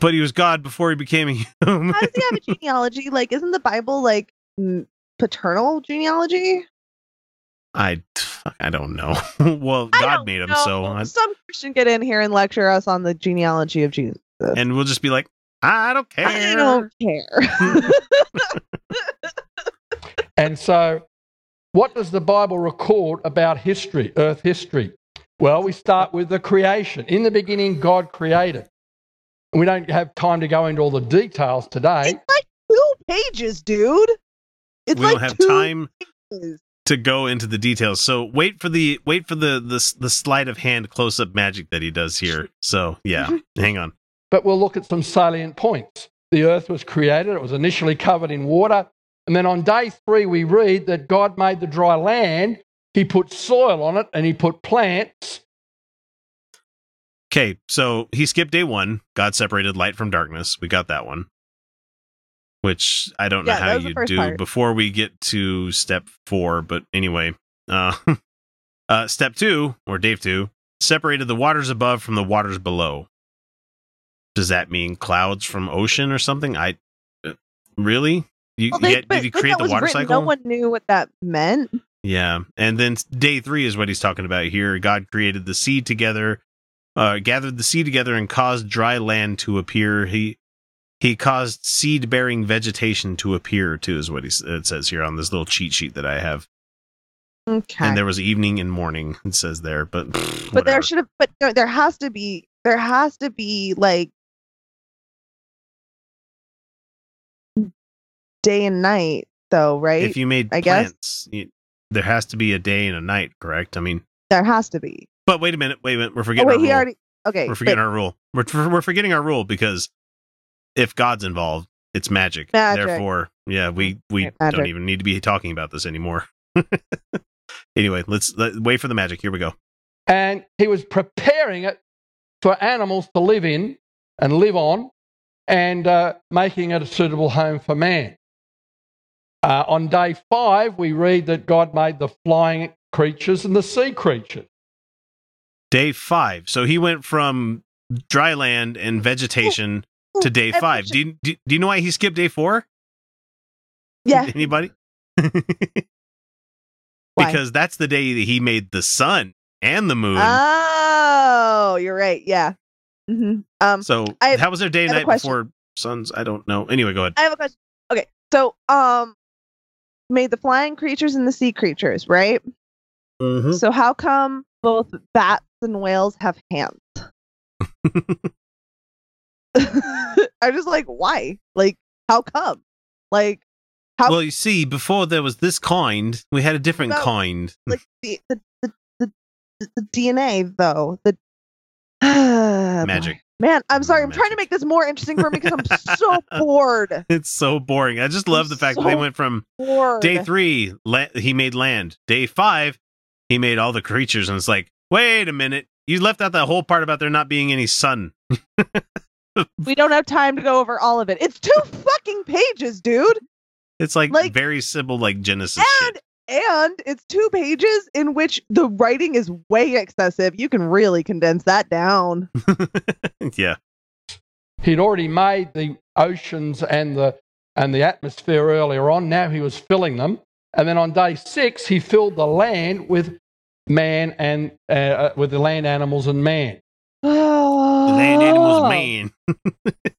but he was God before he became a human. How does he have a genealogy? Like, isn't the Bible like paternal genealogy? I, I don't know. well, God made him, so I, Some Christian get in here and lecture us on the genealogy of Jesus. and we'll just be like, I don't care. I don't care. And so, what does the Bible record about history, earth history? Well, we start with the creation. In the beginning, God created. We don't have time to go into all the details today. It's like two pages, dude. It's we like don't have two time pages. To go into the details. So wait for the wait for the the, the sleight of hand close up magic that he does here. So yeah, mm-hmm. hang on. But we'll look at some salient points. The earth was created, it was initially covered in water. And then on day three, we read that God made the dry land. He put soil on it and he put plants. Okay, so he skipped day one. God separated light from darkness. We got that one. Which I don't know Yeah, that how you do part. before we get to step four, but anyway. Uh, uh step two, or Dave two, separated the waters above from the waters below. Does that mean clouds from ocean or something? I uh, really? You, Well, they- but did he create the water written, cycle? No one knew what that meant. Yeah. And then day three is what he's talking about here. God created the sea together, uh, gathered the sea together and caused dry land to appear. He he caused seed bearing vegetation to appear too, is what he it says here on this little cheat sheet that I have. Okay. And there was evening and morning, it says there, but but there should have but no, there has to be there has to be like day and night though, right? if you made I guess you, there has to be a day and a night, correct? I mean, there has to be. but wait a minute, wait a minute, we're Oh forgetting wait, our he rule. already okay. we're forgetting but- our rule. We're, we're forgetting our rule because if God's involved, it's magic. Magic. Therefore, yeah, we we magic. don't even need to be talking about this anymore. anyway, let's let, wait for the magic. Here we go. And he was preparing it for animals to live in and live on and uh, making it a suitable home for man. Uh, on day five, we read that God made the flying creatures and the sea creatures. Day five. So he went from dry land and vegetation to day five. Do you, do, do you know why he skipped day four? Yeah. Anybody? Because that's the day that he made the sun and the moon. Oh, you're right. Yeah. hmm Um, so I- how was their day and I have a night before suns? I don't know. Anyway, go ahead. I have a question. Okay, so um, made the flying creatures and the sea creatures, right? Mm-hmm. So how come both bats and whales have hands? I'm just like, why? Like, how come? Like, how Well, you see, before there was this kind, we had a different About- kind. like the the the the, the, DNA though the Magic. Man, I'm sorry. I'm trying to make this more interesting for me because I'm so bored. It's so boring. I just love the fact that they went from Bored. day three, la- he made land. Day five, he made all the creatures, and it's like, wait a minute, you left out that whole part about there not being any sun. We don't have time to go over all of it. It's two fucking pages, dude. It's like, Like- very simple, like Genesis And and it's two pages in which the writing is way excessive. You can really condense that down. yeah. He'd already made the oceans and the and the atmosphere earlier on. Now he was filling them, and then on day six he filled the land with man and uh, uh, with the land animals and man. The land animals, Oh. man.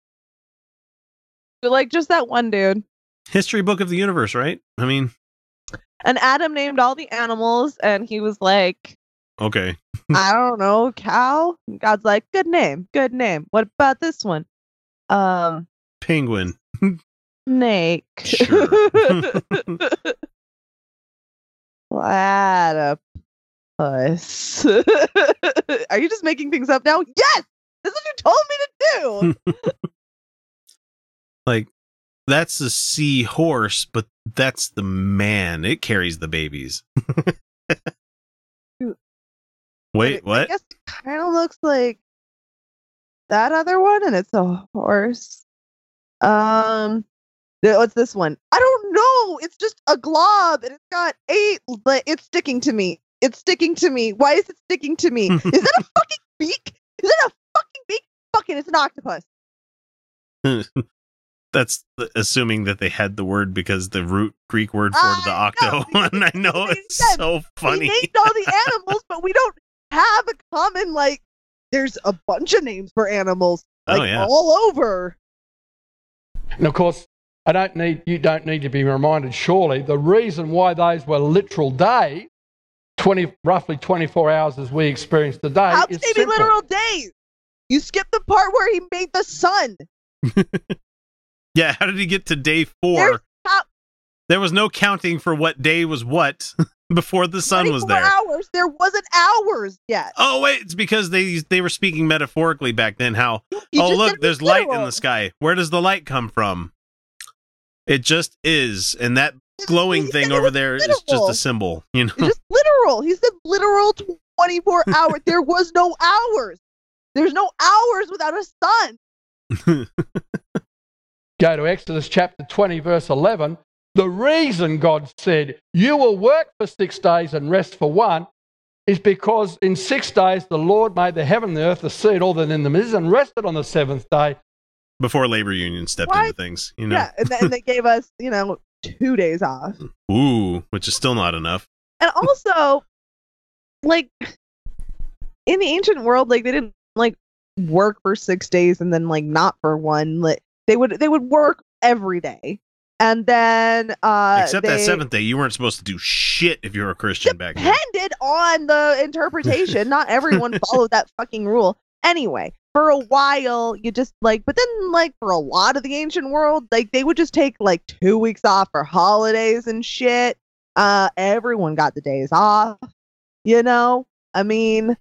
Like just that one dude. History book of the universe, right? I mean, And Adam named all the animals, and he was like, okay. I don't know, cow. And God's like, good name, good name. What about this one? Um, Penguin. snake. Sure. Platypus. Are you just making things up now? Yes, this is what you told me to do. like, that's the sea horse, but that's the man. It carries the babies. Wait, I what? guess it kind of looks like that other one, and it's a horse. Um, what's this one? I don't know. It's just a glob, and it's got eight. But it's sticking to me. It's sticking to me. Why is it sticking to me? is that a fucking beak? Is that a fucking beak? Fucking, it's an octopus. That's the- assuming that they had the word because the root Greek word for the octo know. one. I know it's said so funny. We named all the animals, but we don't have a common like. There's a bunch of names for animals, Oh, yeah. all over. And of course, I don't need you don't need to be reminded. Surely the reason why those were literal days, twenty roughly twenty four hours as we experience today, How is can they be literal days? You skipped the part where he made the sun. Yeah, how did he get to day four? How- There was no counting for what day was what before the sun was there. hours. There wasn't hours yet. Oh wait, it's because they they were speaking metaphorically back then. How You oh look, there's light in the sky. Where does the light come from? It just is, and that glowing He thing over there is just a symbol. You know, It's just literal. He said literal 24 hours. There was no hours. There's no hours without a sun. Go to Exodus chapter 20, verse 11. The reason God said, You will work for six days and rest for one, is because in six days the Lord made the heaven the earth, the sea, and all that in them is, and rested on the seventh day. before labor union stepped Why- into things. You know, Yeah, and, then they gave us, you know, two days off. ooh, which is still not enough. And also, like in the ancient world, like they didn't like work for six days and then like not for one. Like they would they would work every day, and then uh, Except they that seventh day, you weren't supposed to do shit if you were a Christian back then. depended on the interpretation. not everyone followed that fucking rule. Anyway, for a while, you just like, but then like for a lot of the ancient world, like they would just take like two weeks off for holidays and shit. Uh, everyone got the days off. You know, I mean,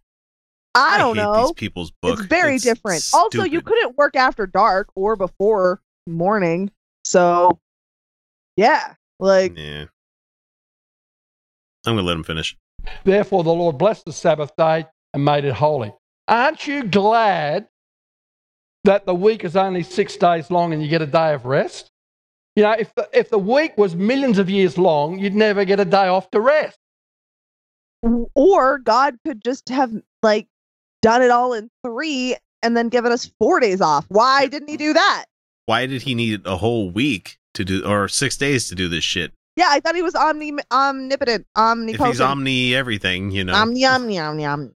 I don't hate know. these people's book. It's very different. Also, you couldn't work after dark or before morning. So, yeah, like Yeah. I'm gonna let him finish. Therefore, the Lord blessed the Sabbath day and made it holy. Aren't you glad that the week is only six days long and you get a day of rest? You know, if the, if the week was millions of years long, you'd never get a day off to rest. or God could just have like done it all in three and then given us four days off. Why didn't he do that? Why did he need a whole week to do, or six days to do this shit? Yeah, I thought he was omni omnipotent, If omnipotent. he's omni everything, you know, omni omni omni omni.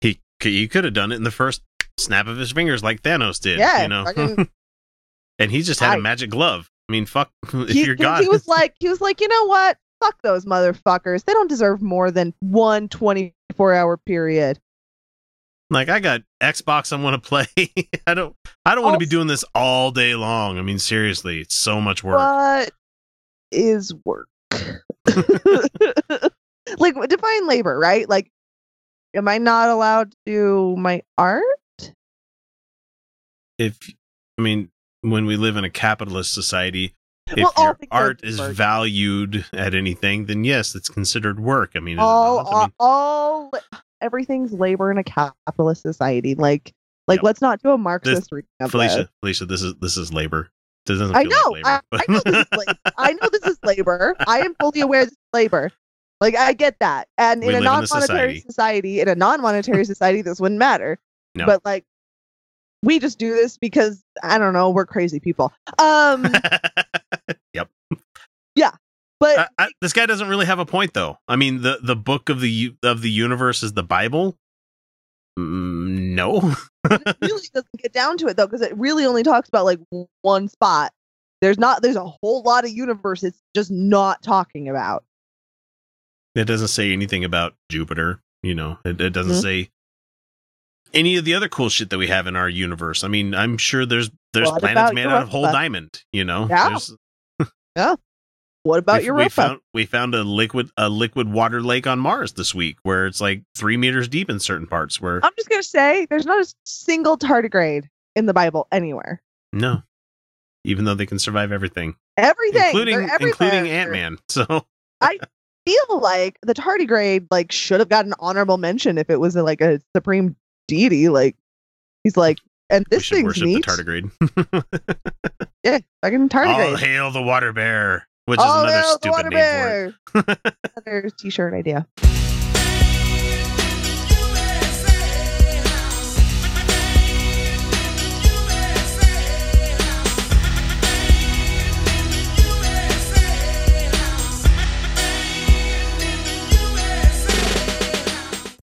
he he could have done it in the first snap of his fingers, like Thanos did. Yeah, you know, fucking- and he just had I- a magic glove. I mean, fuck, if He, you're God, he was like, he was like, you know what? Fuck those motherfuckers. They don't deserve more than one 24 hour period. Like I got Xbox, I want to play. I don't, I don't want to be doing this all day long. I mean, seriously, it's so much work. What is work? like define labor, right? Like, am I not allowed to do my art? if I mean, when we live in a capitalist society, if Well, your art is work. valued at anything, then yes, it's considered work. I mean, it all. I mean, all everything's labor in a capitalist society. Like, like Yep. let's not do a Marxist of Felicia, this. Felicia, this is this is labor. This doesn't I know, like labor. I, I know this is labor. I know this is labor. I am fully aware this is labor. Like I get that, and We in a live in a non-monetary society. society, in a non-monetary society, this wouldn't matter. No. But like, we just do this because I don't know, we're crazy people. Um, yep. But I, I, this guy doesn't really have a point, though. I mean, the the book of the of the universe is the Bible. Mm, no. it really doesn't get down to it though, because it really only talks about like one spot. There's not. There's a whole lot of universe it's just not talking about. It doesn't say anything about Jupiter. You know, it, it doesn't Mhm. say any of the other cool shit that we have in our universe. I mean, I'm sure there's there's planets made out of whole diamond. You know, Yeah. There's- What about we, Europa? we found we found a liquid a liquid water lake on Mars this week where it's like three meters deep in certain parts. Where I'm just gonna say there's not a single tardigrade in the Bible anywhere. no, even though they can survive everything, Everything, including including Ant Man. So I feel like the tardigrade like should have gotten an honorable mention if it was like a supreme deity. Like he's like, and this should thing's worship neat. the tardigrade. Yeah, fucking tardigrade. All tardigrade. hail the water bear, which is oh, another the stupid water name for it. bear. Another t-shirt idea.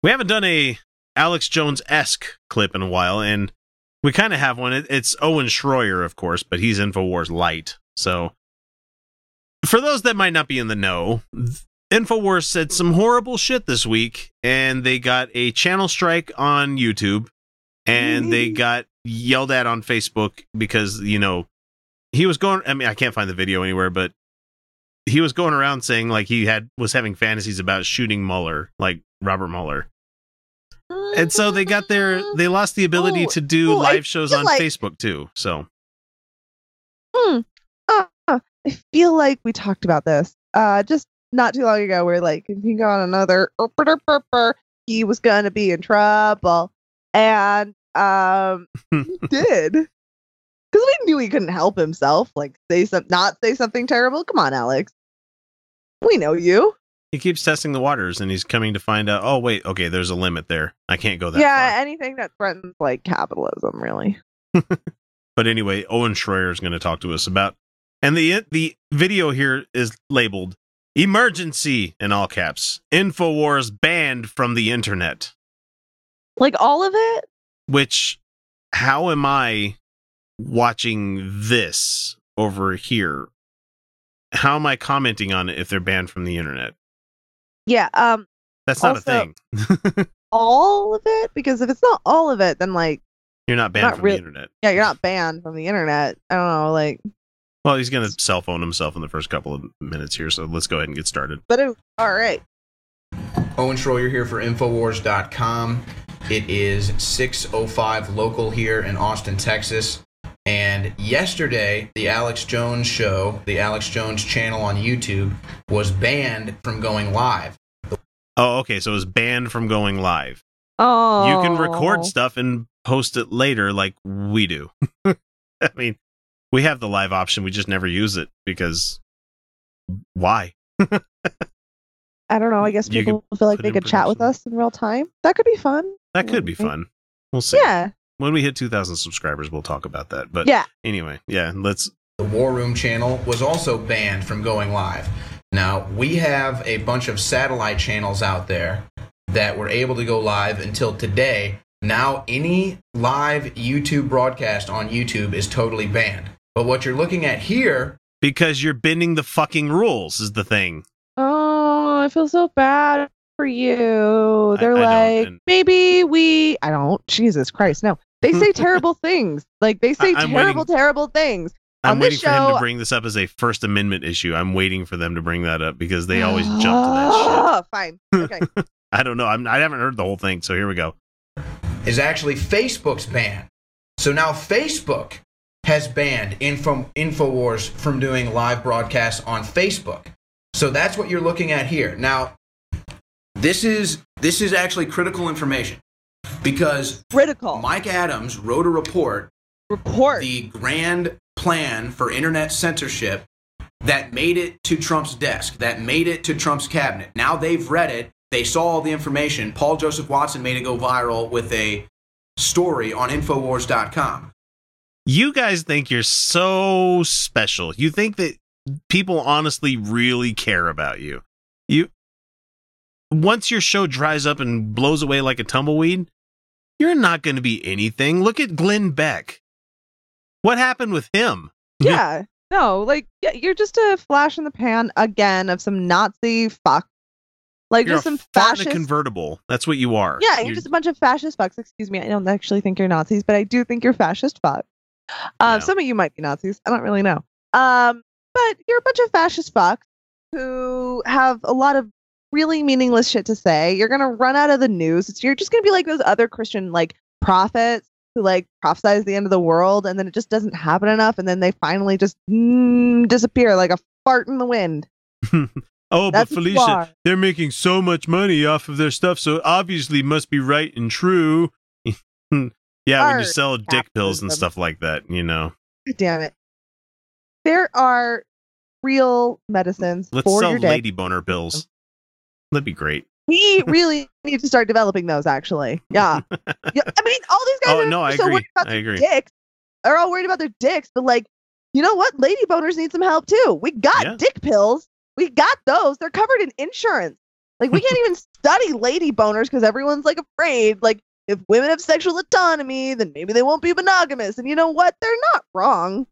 We haven't done a Alex Jones esque clip in a while, and We kind of have one. It's Owen Schroyer, of course, but he's Infowars Light. So, for those that might not be in the know, Infowars said some horrible shit this week, and they got a channel strike on YouTube, and they got yelled at on Facebook because you know he was going. I mean, I can't find the video anywhere, but he was going around saying like he had was having fantasies about shooting Mueller, like Robert Mueller. And so they got their they lost the ability Oh, to do oh, live shows on like- Facebook too. So Hmm. I feel like we talked about this uh just not too long ago where like if he got another he was gonna be in trouble and um he did. Because we knew he couldn't help himself like say some not say something terrible. Come on alex. We know you. He keeps testing the waters and he's coming to find out, oh wait, okay, there's a limit there. I can't go that yeah anything that threatens like capitalism really. But anyway, Owen Schroyer is going to talk to us about, and the the video here is labeled "Emergency" in all caps. Infowars banned from the internet. like all of it Which, how am I watching this over here? How am I commenting on it if they're banned from the internet? yeah um That's not Also- a thing. all of it because if it's not all of it then like You're not banned not from real- the internet. yeah you're not banned from the internet i don't know like Well, he's going to cell phone himself in the first couple of minutes here, so let's go ahead and get started. but all right Owen Schroyer here for Infowars.com. It is 6.05 local here in Austin, Texas. And yesterday, the Alex Jones show, the Alex Jones channel on YouTube, was banned from going live. Oh, okay. So it was banned from going live. oh You can record oh. stuff and post it later, like we do. I mean, we have the live option. We just never use it because why? I don't know. I guess You people feel like they in could chat with us in real time. That could be fun. That could mm-hmm. be fun. We'll see. Yeah. When we hit 2,000 subscribers, we'll talk about that. But Yeah. anyway, yeah, let's. The War Room channel was also banned from going live. Now, we have a bunch of satellite channels out there that were able to go live until today. Now, any live YouTube broadcast on YouTube is totally banned. But what you're looking at here Because you're bending the fucking rules, is the thing. Oh, I feel so bad for you. They're I don't, like, and- maybe we. I don't. Jesus Christ, no. They say terrible things. Like they say I- I'm terrible, waiting- terrible things. I'm On waiting this for him show, to bring this up as a First Amendment issue. I'm waiting for them to bring that up because they always jump to that shit. Oh, fine. Okay. I don't know. I'm, I haven't heard the whole thing, so here we go. is actually Facebook's ban. So now Facebook has banned Info, InfoWars from doing live broadcasts on Facebook. So that's what you're looking at here. Now, this is this is actually critical information because critical. Mike Adams wrote a report report the grand plan for internet censorship that made it to Trump's desk, that made it to Trump's cabinet. Now they've read it, they saw all the information. Paul Joseph Watson made it go viral with a story on Infowars.com. You guys think you're so special. You think that people honestly really care about you. You once your show dries up and blows away like a tumbleweed, you're not going to be anything. Look at Glenn Beck. What happened with him? yeah. No, like yeah, you're just a flash in the pan again of some Nazi fuck. Like You're just a some fart in a fascist. convertible. That's what you are. Yeah, you're, You're- just a bunch of fascist fucks. Excuse me, I don't actually think you're Nazis, but I do think you're fascist fucks. Um, Some of you might be Nazis. I don't really know. Um, but you're a bunch of fascist fucks who have a lot of really meaningless shit to say. You're gonna run out of the news. It's, you're just gonna be like those other Christian like prophets who like prophesize the end of the world, and then it just doesn't happen enough, and then they finally just mm, disappear like a fart in the wind. Oh, That's but Felicia, they're making so much money off of their stuff, so obviously must be right and true. yeah, when you sell dick pills and stuff like that, you know. God damn it. There are real medicines Let's for sell your dick. lady boner pills. That'd be great. We really need to start developing those. Actually, yeah. yeah. I mean, all these guys Oh, are no, I so agree. worried about I their agree. dicks. Are all worried about their dicks, but like, you know what? Lady boners need some help too. We got Yeah. dick pills. We got those. They're covered in insurance. Like, we can't even study lady boners because everyone's like afraid. Like, if women have sexual autonomy, then maybe they won't be monogamous. And you know what? They're not wrong.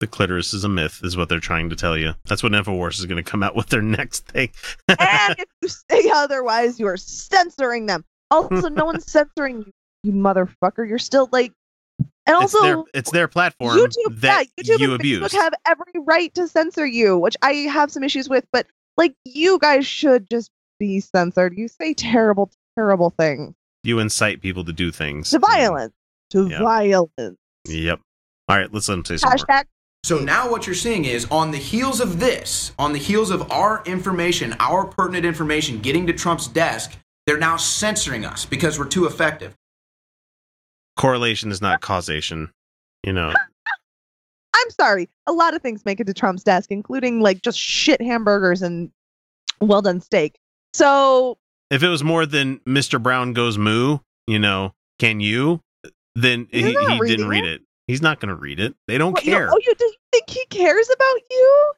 The clitoris is a myth, is what they're trying to tell you. That's what Infowars is going to come out with their next thing. and if you say otherwise, you are censoring them. Also, no one's censoring you, you motherfucker. You're still like, and also it's their, it's their platform YouTube, that yeah, YouTube you and abuse. Facebook have every right to censor you, which I have some issues with. But like, you guys should just be censored. You say terrible, terrible things You incite people to do things. to violence, to Yeah. violence. Yep. All right, let's let them say some more. Hashtag. So now what you're seeing is on the heels of this, on the heels of our information, our pertinent information getting to Trump's desk, they're now censoring us because we're too effective. Correlation is not causation. You know, I'm sorry. A lot of things make it to Trump's desk, including like just shit hamburgers and well done steak. So if it was more than Mr. Brown goes moo, you know, can you? Then he, He's not he didn't read it. He's not going to read it. They don't what, care. oh, you do you think he cares about you?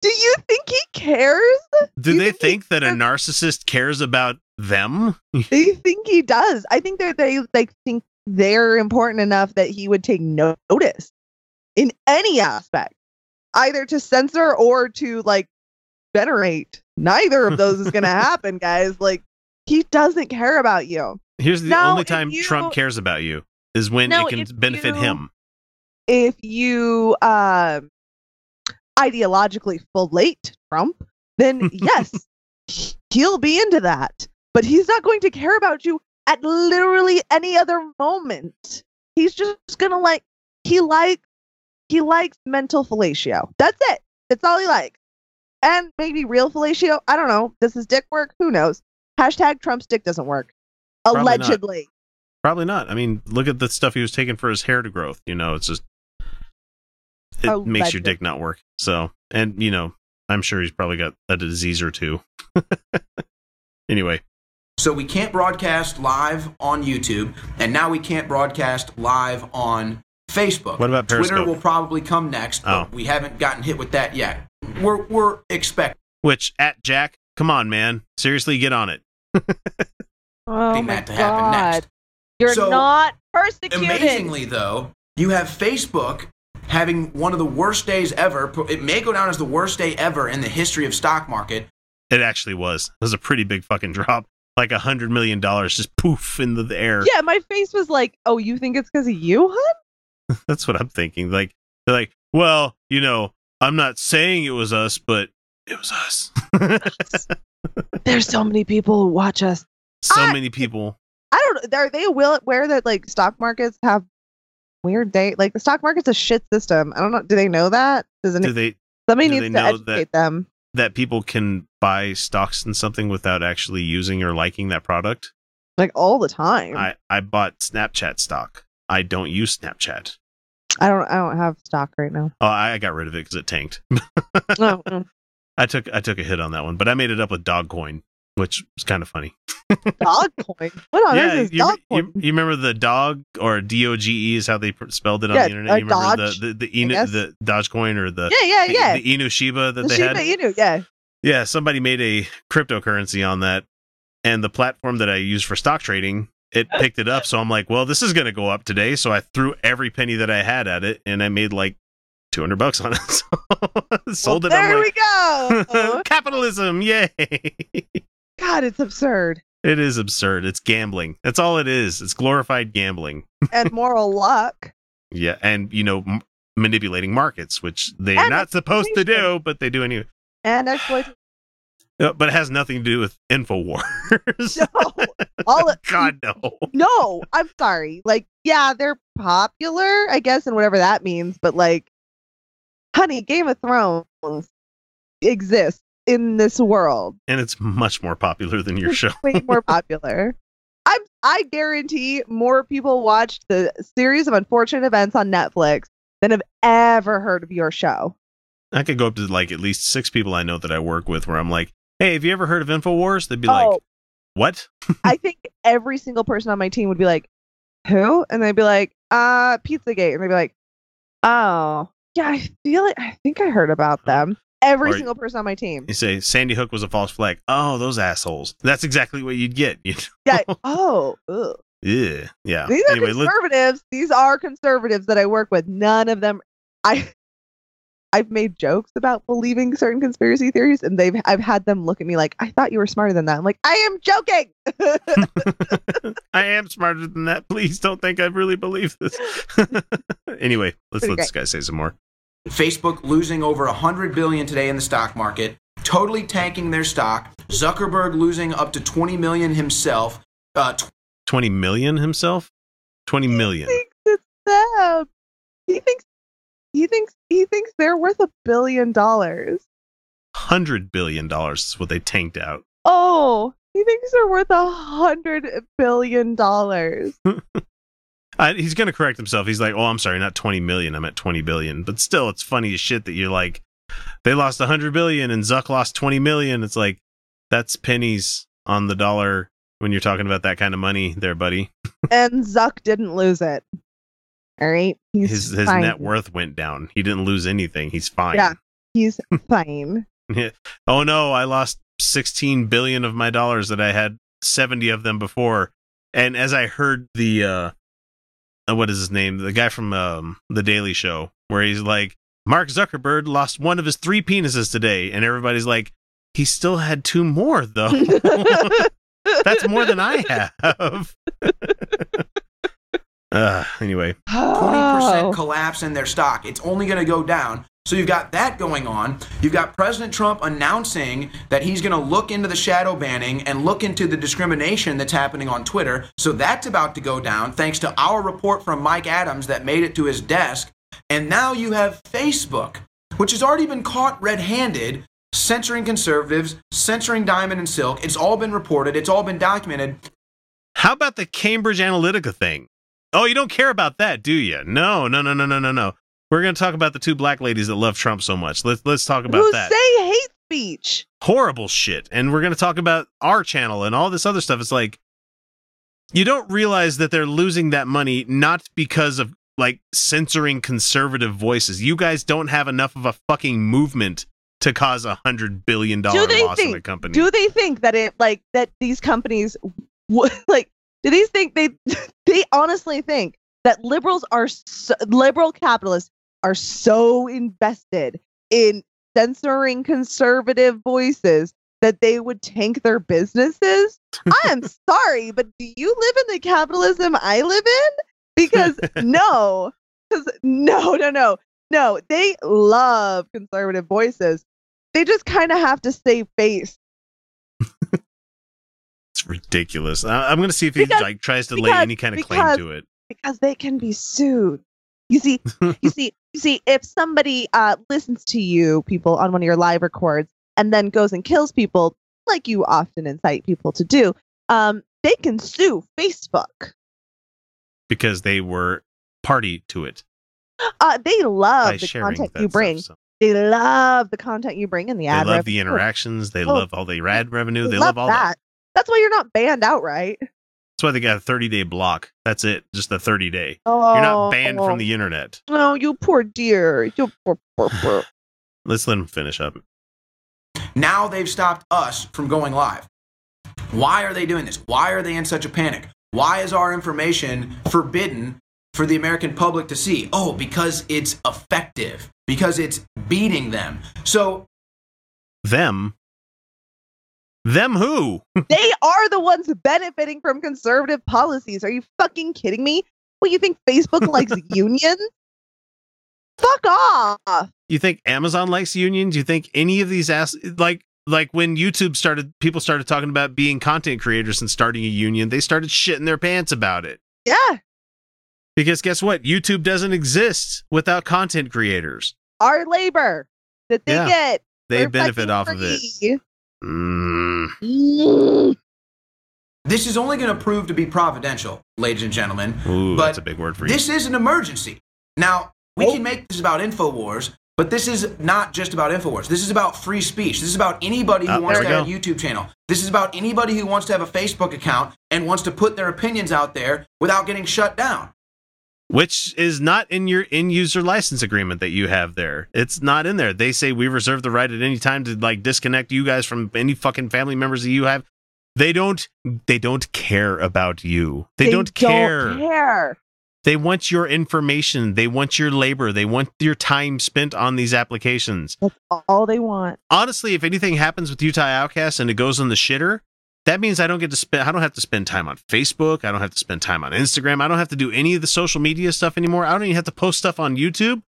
Do you think he cares? Do they think that a narcissist cares about them? They think he does. I think that they like think they're important enough that he would take notice in any aspect, either to censor or to like venerate. Neither of those is going to happen, guys. Like he doesn't care about you. Here's the Now, only time you- Trump cares about you is when No, it can benefit you- him. If you um ideologically fillet Trump, then yes, he'll be into that. But he's not going to care about you at literally any other moment. He's just gonna like he like he likes mental fellatio. That's it. That's all he likes. And maybe real fellatio. I don't know. Does his dick work? Who knows? Hashtag Trump's dick doesn't work. Probably not. Allegedly. Probably not. I mean, look at the stuff he was taking for his hair to growth. You know, it's just it makes your dick not work. So, and you know, I'm sure he's probably got a disease or two. anyway, So we can't broadcast live on YouTube, and now we can't broadcast live on Facebook. What about Twitter Periscope? will probably come next, but Oh. we haven't gotten hit with that yet. We're we're expecting. which at Jack, come on, man, seriously, get on it. Oh Expecting my that to happen god. next. You're So, not persecuted. Amazingly, though, you have Facebook having one of the worst days ever. It may go down as the worst day ever in the history of stock market. It actually was. It was a pretty big fucking drop, like a hundred million dollars just poof into the air. Yeah, my face was like, "Oh, you think it's because of you, hun?" That's what I'm thinking. Like they're like, well, you know, I'm not saying it was us, but it was us. There's so many people who watch us. so I- many people. I don't know. Are they will aware that like stock markets have weird day? Like the stock market's a shit system. I don't know. Do they know that? Does Do it? they Somebody do needs they to know educate that- them. that people can buy stocks in something without actually using or liking that product? Like all the time. I, I bought Snapchat stock. I don't use Snapchat. I don't. I don't have stock right now. Oh, I got rid of it because it tanked. oh. I took I took a hit on that one, but I made it up with Dogcoin, which was kind of funny. dog coin. What on earth is you, dog you, you remember the dog or D O G E is how they spelled it on Yeah, the internet. You remember Dodge, the the the, Inu, the Dogecoin or the Yeah, yeah, the- yeah. the Inu Shiba that the they Shiba had? Inu, yeah. Yeah, somebody made a cryptocurrency on that, and the platform that I use for stock trading, it picked it up. So I'm like, well, this is going to go up today. So I threw every penny that I had at it, and I made like 200 bucks on it. So sold Well, it. I'm there like, we go. capitalism, yay! God, it's absurd. it is absurd. It's gambling. That's all it is. It's glorified gambling. And moral luck. Yeah, and you know, m- manipulating markets, which they're And not supposed to do, but they do anyway. And exploitation. Uh, But it has nothing to do with Infowars. No, all of, God no. no, I'm sorry. Like, yeah, they're popular, I guess, and whatever that means. But like, honey, Game of Thrones exists in this world. and it's much more popular than your show. Way more popular. I'm. I guarantee more people watched the series of unfortunate events on Netflix than have ever heard of your show. I could go up to like at least six people I know that I work with where I'm like, hey, have you ever heard of Infowars? They'd be Oh. like, what? I think every single person on my team would be like, "Who?" And they'd be like, "Uh, Pizzagate," and they'd be like, "Oh, yeah, I feel it. I think I heard about them." Every Or- single person on my team. You say Sandy Hook was a false flag. Oh, those assholes. That's exactly what you'd get. You Yeah. oh. ugh. Yeah, yeah. These are Anyway, let- conservatives. These are conservatives that I work with. None of them. I. I've made jokes about believing certain conspiracy theories, and they've I've had them look at me like, "I thought you were smarter than that." I'm like, "I am joking." I am smarter than that. Please don't think I really believe this. anyway, let's Pretty let this guy say some more. Facebook losing over 100 billion today in the stock market, totally tanking their stock. Zuckerberg losing up to 20 million himself. Uh, tw- 20 million himself? 20 million. it's them. He thinks he thinks he thinks they're worth a billion dollars. 100 billion dollars is what they tanked out. Oh, he thinks they're worth a hundred billion dollars. He's going to correct himself. He's like, "Oh, I'm sorry, not 20 million. I'm at 20 billion." But still, it's funny as shit that you're like, they lost 100 billion and Zuck lost 20 million. It's like that's pennies on the dollar when you're talking about that kind of money, there, buddy. and Zuck didn't lose it. All right, he's His his fine. net worth went down. He didn't lose anything. He's fine. Yeah, he's fine. oh no, I lost 16 billion of my dollars that I had 70 of them before. And as I heard the uh uh, what is his name? The guy from um the Daily Show where he's like Mark Zuckerberg lost one of his three penises today and everybody's like he still had two more though. That's more than I have. Uh, anyway, 20% collapse in their stock. It's only going to go down. So you've got that going on. You've got President Trump announcing that he's going to look into the shadow banning and look into the discrimination that's happening on Twitter. So that's about to go down thanks to our report from Mike Adams that made it to his desk. And now you have Facebook, which has already been caught red handed, censoring conservatives, censoring Diamond and Silk. It's all been reported, it's all been documented. How about the Cambridge Analytica thing? Oh, you don't care about that, do you? No, no, no, no, no, no, no. We're going to talk about the two black ladies that love Trump so much. Let's let's talk about Who that. say hate speech? Horrible shit. And we're going to talk about our channel and all this other stuff. It's like you don't realize that they're losing that money not because of like censoring conservative voices. You guys don't have enough of a fucking movement to cause a hundred billion dollar loss in think? a company. Do they think that it like that these companies w- like? Do these think they they honestly think that liberals are so, liberal capitalists are so invested in censoring conservative voices that they would tank their businesses? I am sorry, but do you live in the capitalism I live in? Because no, because no, no, no, no. They love conservative voices. They just kind of have to save face. It's ridiculous. I- I'm going to see if he Because- like tries to lay any kind of claim to it. because they can be sued. You see, you see, you see, if somebody uh, listens to you, people on one of your live records, and then goes and kills people, like you often incite people to do, um, they can sue Facebook. because they were party to it Uh, they love the content you bring. stuff. They love the content you bring in the They ad. They love the interactions. They Oh, love all the ad revenue. They love love all that. That's why you're not banned outright. That's why they got a 30 day block. That's it. Just the 30 day. Oh, You're not banned from the oh. internet. Oh, you poor dear. You poor, poor, poor. Let's let him finish up. Now they've stopped us from going live. Why are they doing this? Why are they in such a panic? Why is our information forbidden for the American public to see? Oh, because it's effective, because it's beating them. So Them? Them who? they are the ones benefiting from conservative policies. Are you fucking kidding me? What you think Facebook likes unions? Fuck off. You think Amazon likes unions? You think any of these ass like like when YouTube started people started talking about being content creators and starting a union, they started shitting their pants about it. Yeah. Because guess what? YouTube doesn't exist without content creators. Our labor that they Yeah. get. They benefit off of it. Mm. this is only going to prove to be providential, ladies and gentlemen. Ooh, but that's a big word for you. This is an emergency. Now, we can make this about InfoWars, but this is not just about InfoWars. This is about free speech. This is about anybody who Ah, wants to we have a. YouTube channel. This is about anybody who wants to have a Facebook account and wants to put their opinions out there without getting shut down. Which is not in your in user license agreement that you have there. It's not in there. They say we reserve the right at any time to like disconnect you guys from any fucking family members that you have. They don't they don't care about you. They, don't care. care. They want your information. They want your labor. They want your time spent on these applications. That's all they want. Honestly, if anything happens with Utah Outcast and it goes on the shitter, that means I don't get to spend I don't have to spend time on Facebook. I don't have to spend time on Instagram. I don't have to do any of the social media stuff anymore. I don't even have to post stuff on YouTube.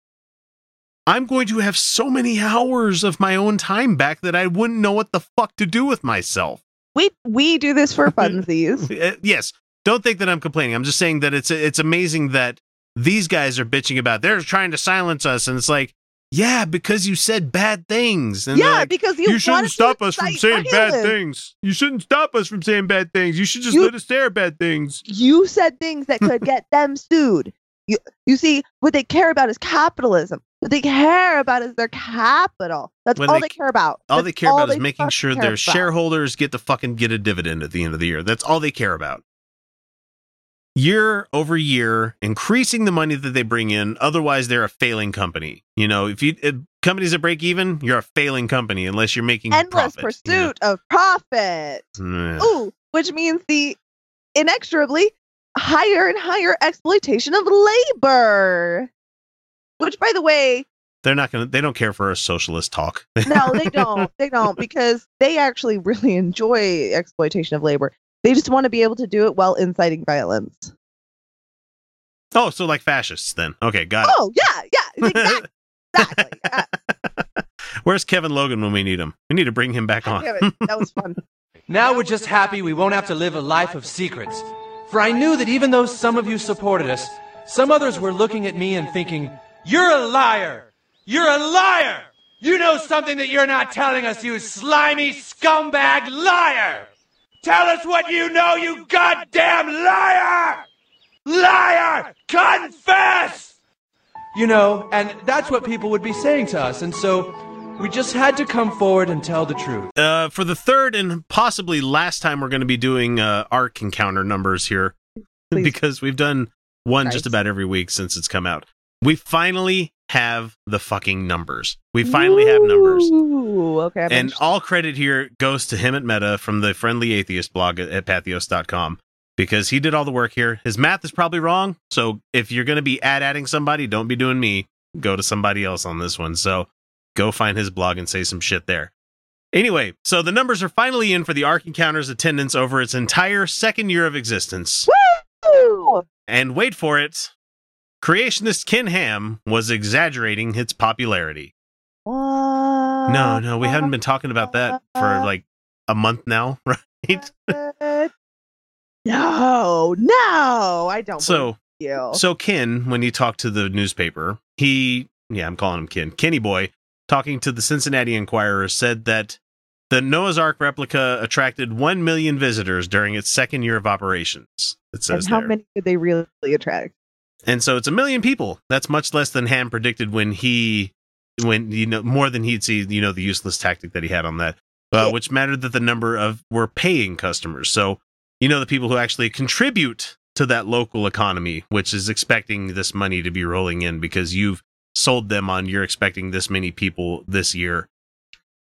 I'm going to have so many hours of my own time back that I wouldn't know what the fuck to do with myself. We we do this for funsies. Uh, yes, don't think that I'm complaining. I'm just saying that it's it's amazing that these guys are bitching about they're trying to silence us, and it's like, yeah, because you said bad things. And yeah, like, because you, you shouldn't stop us from saying bad things. You shouldn't stop us from saying bad things. You should just You- let us say our bad things. You said things that could get them sued. You you see, what they care about is capitalism. What they care about is their capital. That's When all they- they, care about. All That's they care about is making sure their about. shareholders get to fucking get a dividend at the end of the year. That's all they care about. Year over year, increasing the money that they bring in. Otherwise, they're a failing company. You know, if you if companies that break even, you're a failing company unless you're making endless profit. you know? pursuit of profit. Mm. Ooh, which means the inexorably higher and higher exploitation of labor. Which, by the way, They're not gonna. They don't care for a socialist talk. no, they don't. They don't because they actually really enjoy exploitation of labor. They just want to be able to do it while inciting violence. oh, so like fascists then? Okay, got it. Oh yeah, yeah, exactly. exactly. Yeah. Where's Kevin Logan when we need him? We need to bring him back on. Damn it, that was fun. Now we're just happy we won't have to live a life of secrets. For I knew that even though some of you supported us, some others were looking at me and thinking, You're a liar! You're a liar! You know something that you're not telling us, you slimy scumbag liar! Tell us what you know, you goddamn liar! Liar! Confess! You know, and that's what people would be saying to us, and so we just had to come forward and tell the truth. Uh, for the third and possibly last time, we're going to be doing uh, Ark Encounter numbers here because we've done one just about every week since it's come out. We finally have the fucking numbers. We finally have numbers. Okay. I'm And interested. all credit here goes to Hemant Mehta from the Friendly Atheist blog at, at patheos.com because he did all the work here. His math is probably wrong. So if you're going to be ad adding somebody, don't be doing me. Go to somebody else on this one. So go find his blog and say some shit there. Anyway, so the numbers are finally in for the Ark Encounter's attendance over its entire second year of existence. Woo! And wait for it, creationist Ken Ham was exaggerating its popularity. No, no, we haven't been talking about that for like a month now, right? No, no, I don't. So, you. so Ken, when he talked to the newspaper, he, yeah, I'm calling him Ken, Kenny Boy, talking to the Cincinnati Enquirer, said that the Noah's Ark replica attracted 1 million visitors during its second year of operations. It says and how there. many did they really attract? And so it's a million people. That's much less than Ham predicted when he, when you know, more than he'd see, you know, the useless tactic that he had on that, uh, which mattered that the number of were paying customers. So, you know, the people who actually contribute to that local economy, which is expecting this money to be rolling in because you've sold them on you're expecting this many people this year.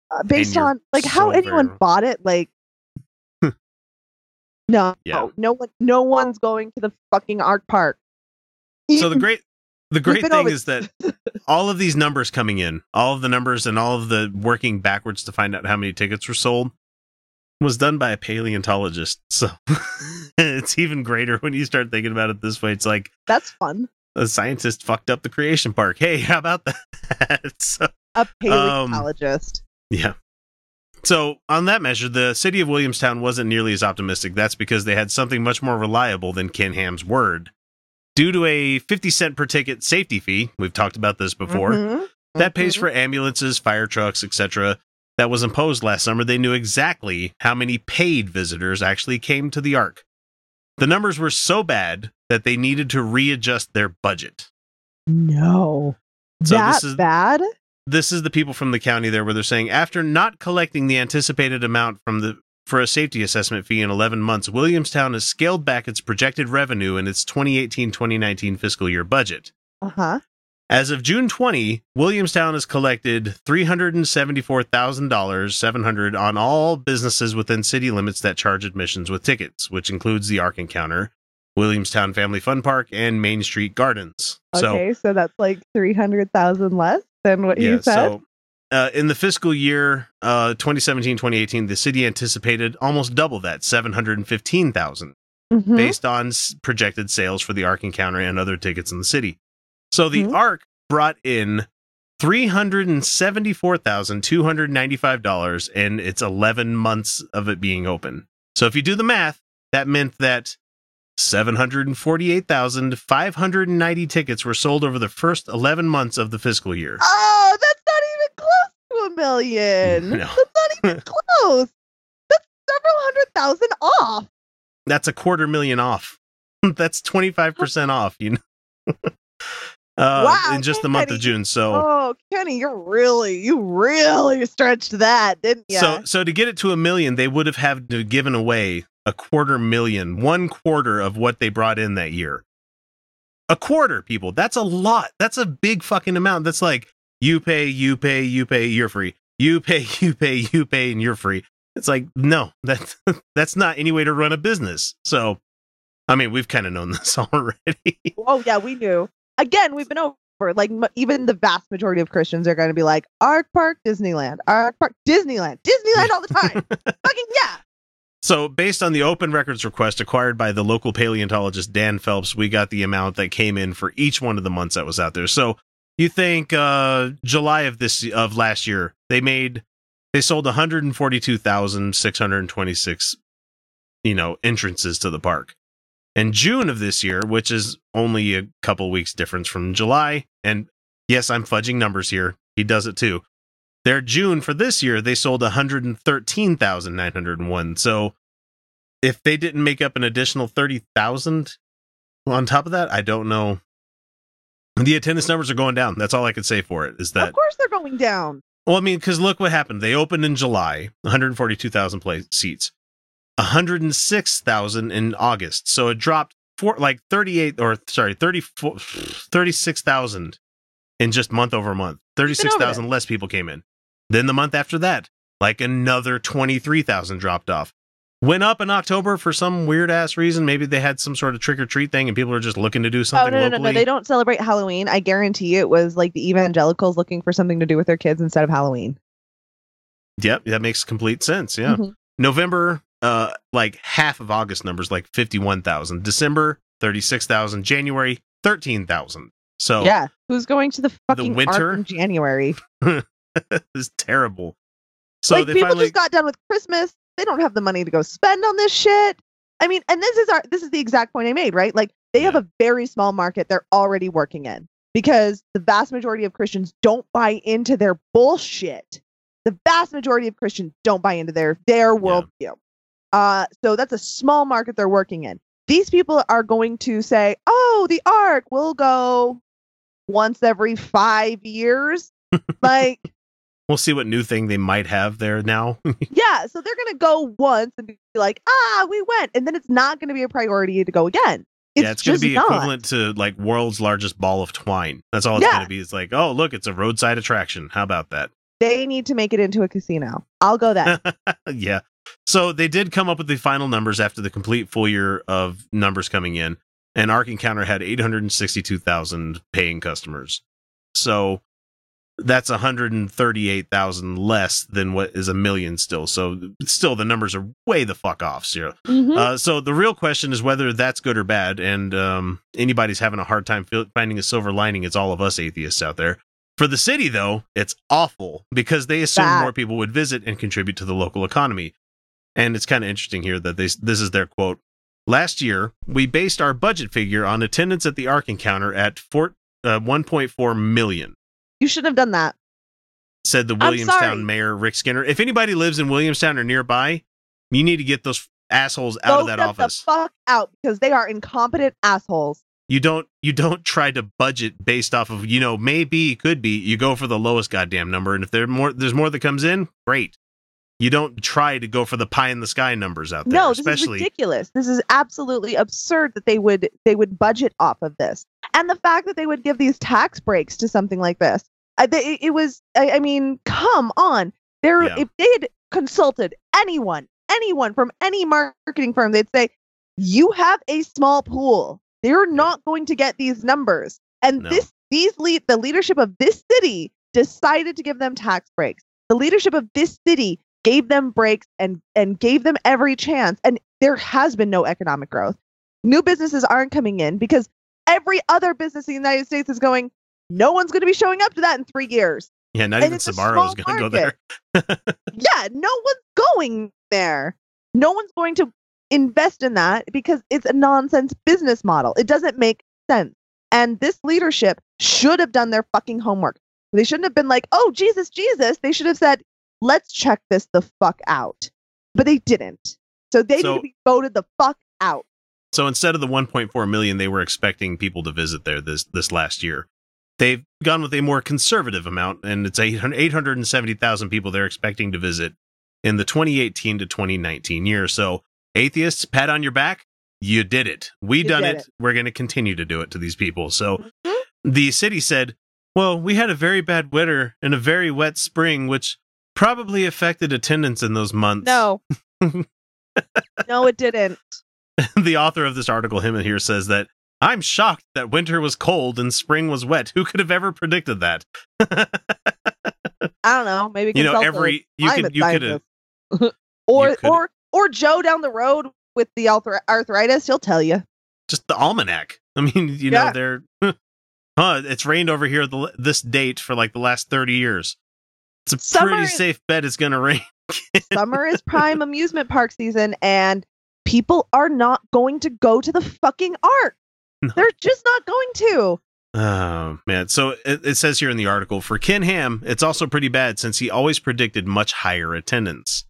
Uh, based on like how so anyone very- bought it, like. no, Yeah. no one, no one's going to the fucking Ark Park. So the great the great thing is that all of these numbers coming in, all of the numbers and all of the working backwards to find out how many tickets were sold was done by a paleontologist. So it's even greater when you start thinking about it this way. It's like That's fun. a scientist fucked up the creation park. Hey, how about that? so, A Um, paleontologist. yeah. So, on that measure, the city of Williamstown wasn't nearly as optimistic. That's because they had something much more reliable than Ken Ham's word. Due to a 50 cent per ticket safety fee, we've talked about this before, Mhm. that pays for ambulances, fire trucks, etc. That was imposed last summer. They knew exactly how many paid visitors actually came to the Ark. The numbers were so bad that they needed to readjust their budget. No, So that this is bad. this is the people from the county there where they're saying after not collecting the anticipated amount from the for a safety assessment fee in 11 months williamstown has scaled back its projected revenue in its 2018-2019 fiscal year budget Uh huh. As of June 20, Williamstown has collected $374,000, 700 on all businesses within city limits that charge admissions with tickets, which includes the Ark Encounter, Williamstown Family Fun Park, and Main Street Gardens. So, Okay, so that's like three hundred thousand less than what yeah, you said. so uh, in the fiscal year uh, 2017-2018, the city anticipated almost double that, 715,000, Mhm. based on s- projected sales for the Ark Encounter and other tickets in the city. So Mm-hmm. the Ark brought in $374,295 in its 11 months of it being open. So if you do the math, that meant that 748,590 tickets were sold over the first 11 months of the fiscal year. Oh, that's not even million. No. That's not even close. That's several hundred thousand off. That's a quarter million off. That's 25% off, you know. uh, Wow, in just the month of June. So Oh, Kenny, you're really, you really stretched that, didn't you? So so to get it to a million, they would have had to given away a quarter million, one quarter of what they brought in that year. A quarter, people. That's a lot. That's a big fucking amount. That's like you pay, you pay, you pay, you're free. You pay, you pay, you pay, and you're free. It's like no, that's that's not any way to run a business. So, I mean, we've kind of known this already. oh yeah, we knew. Again, we've been over. Like m- even the vast majority of Christians are going to be like Ark Park, Disneyland, Ark Park, Disneyland, Disneyland all the time. Fucking yeah. So, based on the open records request acquired by the local paleontologist Dan Phelps, we got the amount that came in for each one of the months that was out there. So, you think uh, July of this of last year they made they sold 142,626 you know entrances to the park. In June of this year, which is only a couple weeks difference from July, and yes, I'm fudging numbers here. He does it too. Their June for this year, they sold 113,901. So if they didn't make up an additional 30,000 on top of that, I don't know. The attendance numbers are going down. That's all I can say for it is that Of course they're going down. well, I mean, because look what happened. They opened in July, 142,000 place seats, 106,000 in August. So it dropped for like 38 or sorry, 34 36,000 in just month over month. 36,000 less people came in. Then the month after that, like another 23,000 dropped off. Went up in October for some weird ass reason. Maybe they had some sort of trick or treat thing and people are just looking to do Oh something no, no, no, no! They don't celebrate Halloween. I guarantee you it was like the evangelicals looking for something to do with their kids instead of Halloween. Yep, that makes complete sense. Yeah. Mhm. November, uh, like half of August numbers, like fifty-one thousand. December, thirty-six thousand. January, thirteen thousand. So yeah, who's going to the fucking Ark winter? in January? it's terrible. So like they people finally just got done with Christmas. They don't have the money to go spend on this shit. I mean, and this is our this is the exact point I made, right? Like they have a very small market they're already working in because the vast majority of Christians don't buy into their bullshit. The vast majority of Christians don't buy into their their worldview. Uh, so that's a small market they're working in. These people are going to say, "Oh, the Ark will go once every five years." like we'll see what new thing they might have there now. Yeah, so they're gonna go once and be like, ah, we went, and then it's not gonna be a priority to go again. It's yeah, it's gonna be not. equivalent to like world's largest ball of twine. That's all it's Yeah. going to be. It's like, oh, look, it's a roadside attraction. How about that? They need to make it into a casino. I'll go that. yeah. So they did come up with the final numbers after the complete full year of numbers coming in, and Ark Encounter had 862,000 paying customers. So that's 138,000 less than what is a million still. So still the numbers are way the fuck off. So, Mhm. uh, so the real question is whether that's good or bad. And um, anybody's having a hard time finding a silver lining. It's all of us atheists out there. For the city, though, it's awful because they assume Bad. more people would visit and contribute to the local economy. And it's kind of interesting here that they, this is their quote. Last year, we based our budget figure on attendance at the Ark Encounter at four, uh, 1.4 million, you should have done that. said the Williamstown mayor, Rick Skinner. If anybody lives in Williamstown or nearby, you need to get those assholes out go of that office. the fuck out because they are incompetent assholes. you don't you don't try to budget based off of you know maybe could be you go for the lowest goddamn number and if there more there's more that comes in great you don't try to go for the pie in the sky numbers out there No, this is ridiculous. This is absolutely absurd that they would they would budget off of this. And the fact that they would give these tax breaks to something like this, I, they, it was. I, I mean, come on. There, Yeah. if they had consulted anyone, anyone from any marketing firm, they'd say, "You have a small pool. They're not going to get these numbers." And No. this, these lead, the leadership of this city decided to give them tax breaks. The leadership of this city gave them breaks and and gave them every chance. And there has been no economic growth. New businesses aren't coming in because every other business in the United States is going. No one's going to be showing up to that in three years. Yeah, not And even it's is going to go there. yeah, no one's going there. No one's going to invest in that because it's a nonsense business model. It doesn't make sense. And this leadership should have done their fucking homework. They shouldn't have been like, oh, Jesus, Jesus. They should have said, let's check this the fuck out. But they didn't. So they So- need to be voted the fuck out. So instead of the 1.4 million they were expecting people to visit there this this last year, they've gone with a more conservative amount, and it's 800 870,000 people they're expecting to visit in the 2018 to 2019 year. So atheists, pat on your back. You did it. We You done it. it. We're going to continue to do it to these people. So Mm-hmm. the city said, "Well, we had a very bad winter and a very wet spring, which probably affected attendance in those months." No. no, it didn't. the author of this article, him here, says that I'm shocked that winter was cold and spring was wet. Who could have ever predicted that? I don't know. Maybe You know, every- you could- you could uh, or or or Joe down the road with the arthritis. He'll tell you. Just the almanac. I mean, you know, they're huh, it's rained over here the, this date for like the last 30 years. It's a Summer pretty is- safe bet it's going to rain. Summer is prime amusement park season, and people are not going to go to the fucking Ark. They're just not going to. Oh man! So it, it says here in the article for Ken Ham, it's also pretty bad since he always predicted much higher attendance.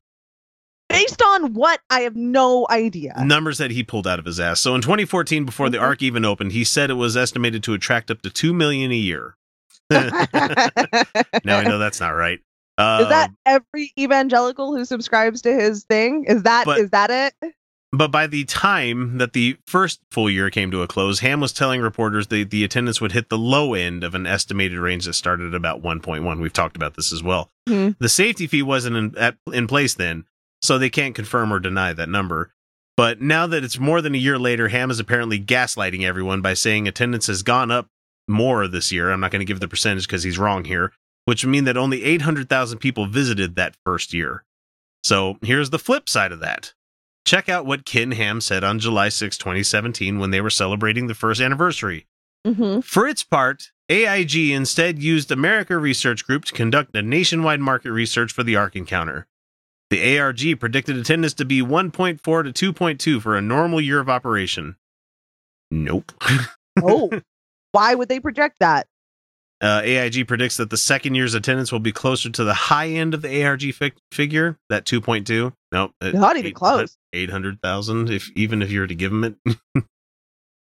Based on what? I have no idea. numbers that he pulled out of his ass. So in 2014, before Mm-hmm. the Ark even opened, he said it was estimated to attract up to two million a year. now I know that's not right. Uh, is that every evangelical who subscribes to his thing? Is that is But- that it? But by the time that the first full year came to a close, Ham was telling reporters that the attendance would hit the low end of an estimated range that started at about 1.1. We've talked about this as well. Mhm. The safety fee wasn't in, at, in place then, so they can't confirm or deny that number. But now that it's more than a year later, Ham is apparently gaslighting everyone by saying attendance has gone up more this year. I'm not going to give the percentage because he's wrong here, which would mean that only 800,000 people visited that first year. So here's the flip side of that. Check out what Ken Ham said on July 6, 2017, when they were celebrating the first anniversary. Mm-hmm. For its part, AIG instead used America Research Group to conduct a nationwide market research for the Ark Encounter. The ARG predicted attendance to be 1.4 to 2.2 for a normal year of operation. Nope. Oh, why would they project that? Uh, AIG predicts that the second year's attendance will be closer to the high end of the ARG fi- figure, that 2.2. Nope. Not even close. 800,000, if even if you were to give them it.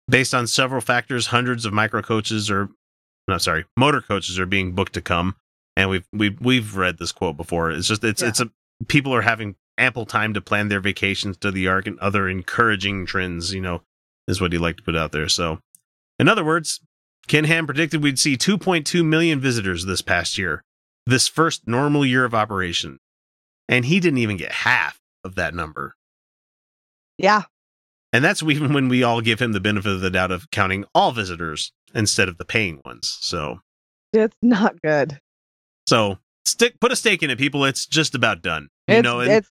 Based on several factors, hundreds of micro coaches are, no, sorry, motor coaches are being booked to come. And we've we've we've read this quote before. It's just it's it's a people are having ample time to plan their vacations to the Ark and other encouraging trends. You know, is what he liked to put out there. So, in other words, Ken Ham predicted we'd see 2.2 million visitors this past year, this first normal year of operation, and he didn't even get half of that number. Yeah. And that's even when we all give him the benefit of the doubt of counting all visitors instead of the paying ones. So, It's not good. so stick put a stake in it, people. It's just about done. You It's, know, it's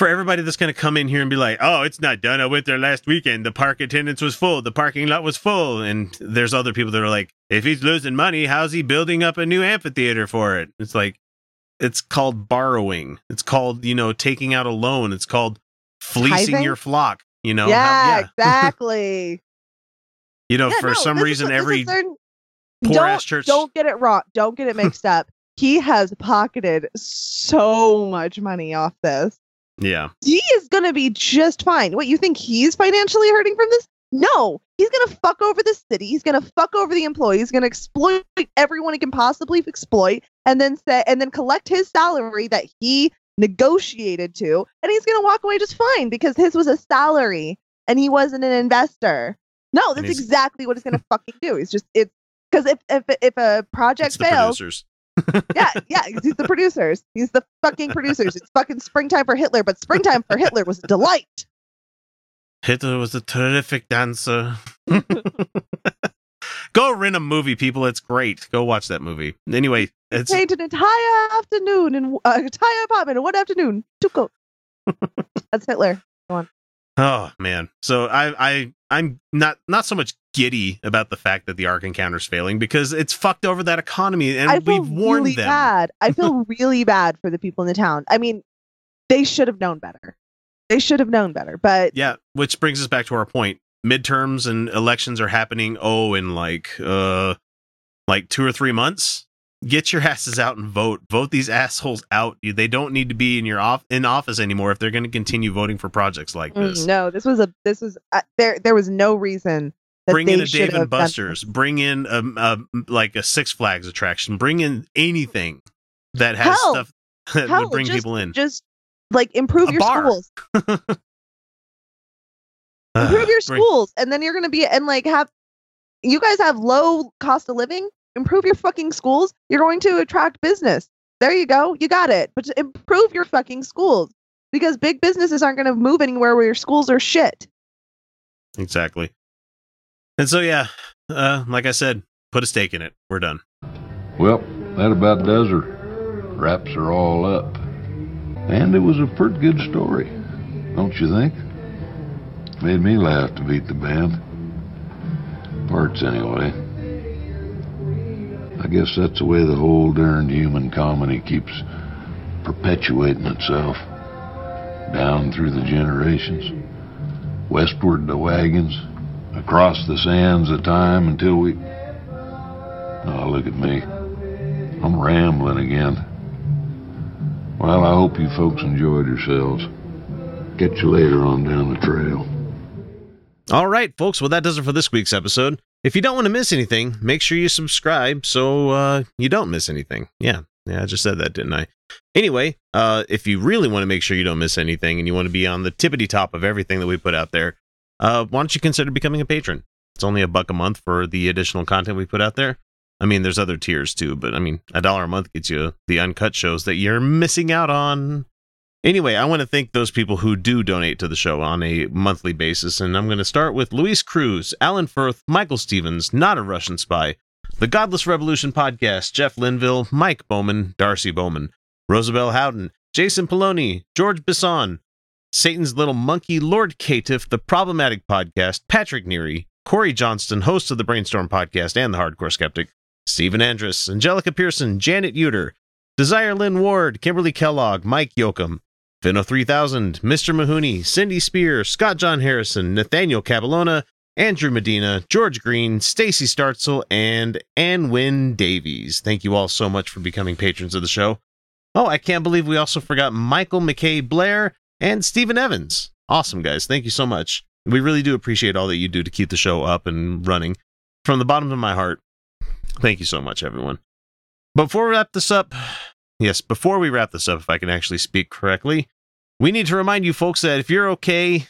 for everybody that's going to come in here and be like, "Oh, it's not done. I went there last weekend. The park attendance was full. The parking lot was full." And there's other people that are like, "If he's losing money, how's he building up a new amphitheater for it?" It's like it's called borrowing. It's called, you know, taking out a loan. It's called fleecing your flock, you know. yeah, How- exactly. You know, Yeah, for no, some is reason every their- poor don't, ass church Don't get it wrong. Don't get it mixed up. He has pocketed so much money off this. Yeah. He is going to be just fine. What you think he's financially hurting from this? No, he's going to fuck over the city. He's going to fuck over the employees. He's going to exploit everyone he can possibly exploit, and then say, and then collect his salary that he negotiated to, and he's going to walk away just fine because his was a salary and he wasn't an investor. No, that's exactly what he's gonna fucking do. He's just it's because if if if a project fails, producers. Yeah, yeah, he's the producers. He's the fucking producers. It's fucking springtime for Hitler, but springtime for Hitler was a delight. Hitler was a terrific dancer. Go rent a movie, people. It's great. Go watch that movie. Anyway, it's Paint an entire afternoon in uh, entire apartment in one afternoon. Tuco. That's Hitler. Go on. Oh man. So I I I'm not not so much giddy about the fact that the Ark Encounter's failing because it's fucked over that economy, and I feel we've warned really them. bad. I feel really bad for the people in the town. I mean, they should have known better. They should have known better. But Yeah, which brings us back to our point. Midterms and elections are happening. Oh, in like uh, like two or three months. Get your asses out and vote. Vote these assholes out. You- They don't need to be in your off in office anymore if they're going to continue voting for projects like mm, this. no, this was a this was uh, there. There was no reason Bring in a Dave and Buster's. Bring in a, a like a Six Flags attraction. Bring in anything that has Hell, stuff that Hell, would bring just- people in. Just like improve A your bar. schools. Uh, improve your bring- schools and then you're going to be and like have you guys have low cost of living improve your fucking schools you're going to attract business there you go you got it but just improve your fucking schools because big businesses aren't going to move anywhere where your schools are shit Exactly. And so yeah, uh, like I said, put a stake in it. We're done. Well, that about does her. Wraps are all up. And it was a pretty good story, don't you think? Made me laugh to beat the band. Parts, anyway. I guess that's the way the whole darned human comedy keeps perpetuating itself. Down through the generations. Westward the wagons. Across the sands of time until we. Oh, look at me. I'm rambling again. Well, I hope you folks enjoyed yourselves. Catch you later on down the trail. All right, folks. Well, that does it for this week's episode. If you don't want to miss anything, make sure you subscribe so uh, you don't miss anything. Yeah, yeah, I just said that, didn't I? Anyway, uh, if you really want to make sure you don't miss anything and you want to be on the tippity top of everything that we put out there, uh, why don't you consider becoming a patron? It's only a buck a month for the additional content we put out there. I mean, there's other tiers too, but I mean, a dollar a month gets you the uncut shows that you're missing out on. Anyway, I want to thank those people who do donate to the show on a monthly basis, and I'm going to start with Luis Cruz, Alan Firth, Michael Stevens, Not a Russian Spy, The Godless Revolution Podcast, Jeff Linville, Mike Bowman, Darcy Bowman, Rosabelle Howden, Jason Poloni, George Bisson, Satan's Little Monkey, Lord Caitiff, The Problematic Podcast, Patrick Neary, Corey Johnston, host of the Brainstorm Podcast and The Hardcore Skeptic, Stephen Andrus, Angelica Pearson, Janet Uter, Desire Lynn Ward, Kimberly Kellogg, Mike Yoakum, Fino 3000, Mr. Mahoney, Cindy Spear, Scott John Harrison, Nathaniel Cabalona, Andrew Medina, George Green, Stacy Startzel, and Anwin Davies. Thank you all so much for becoming patrons of the show. Oh, I can't believe we also forgot Michael McKay Blair and Stephen Evans. Awesome, guys. Thank you so much. We really do appreciate all that you do to keep the show up and running. From the bottom of my heart, thank you so much, everyone. Before we wrap this up, yes, before we wrap this up, if I can actually speak correctly, we need to remind you folks that if you're okay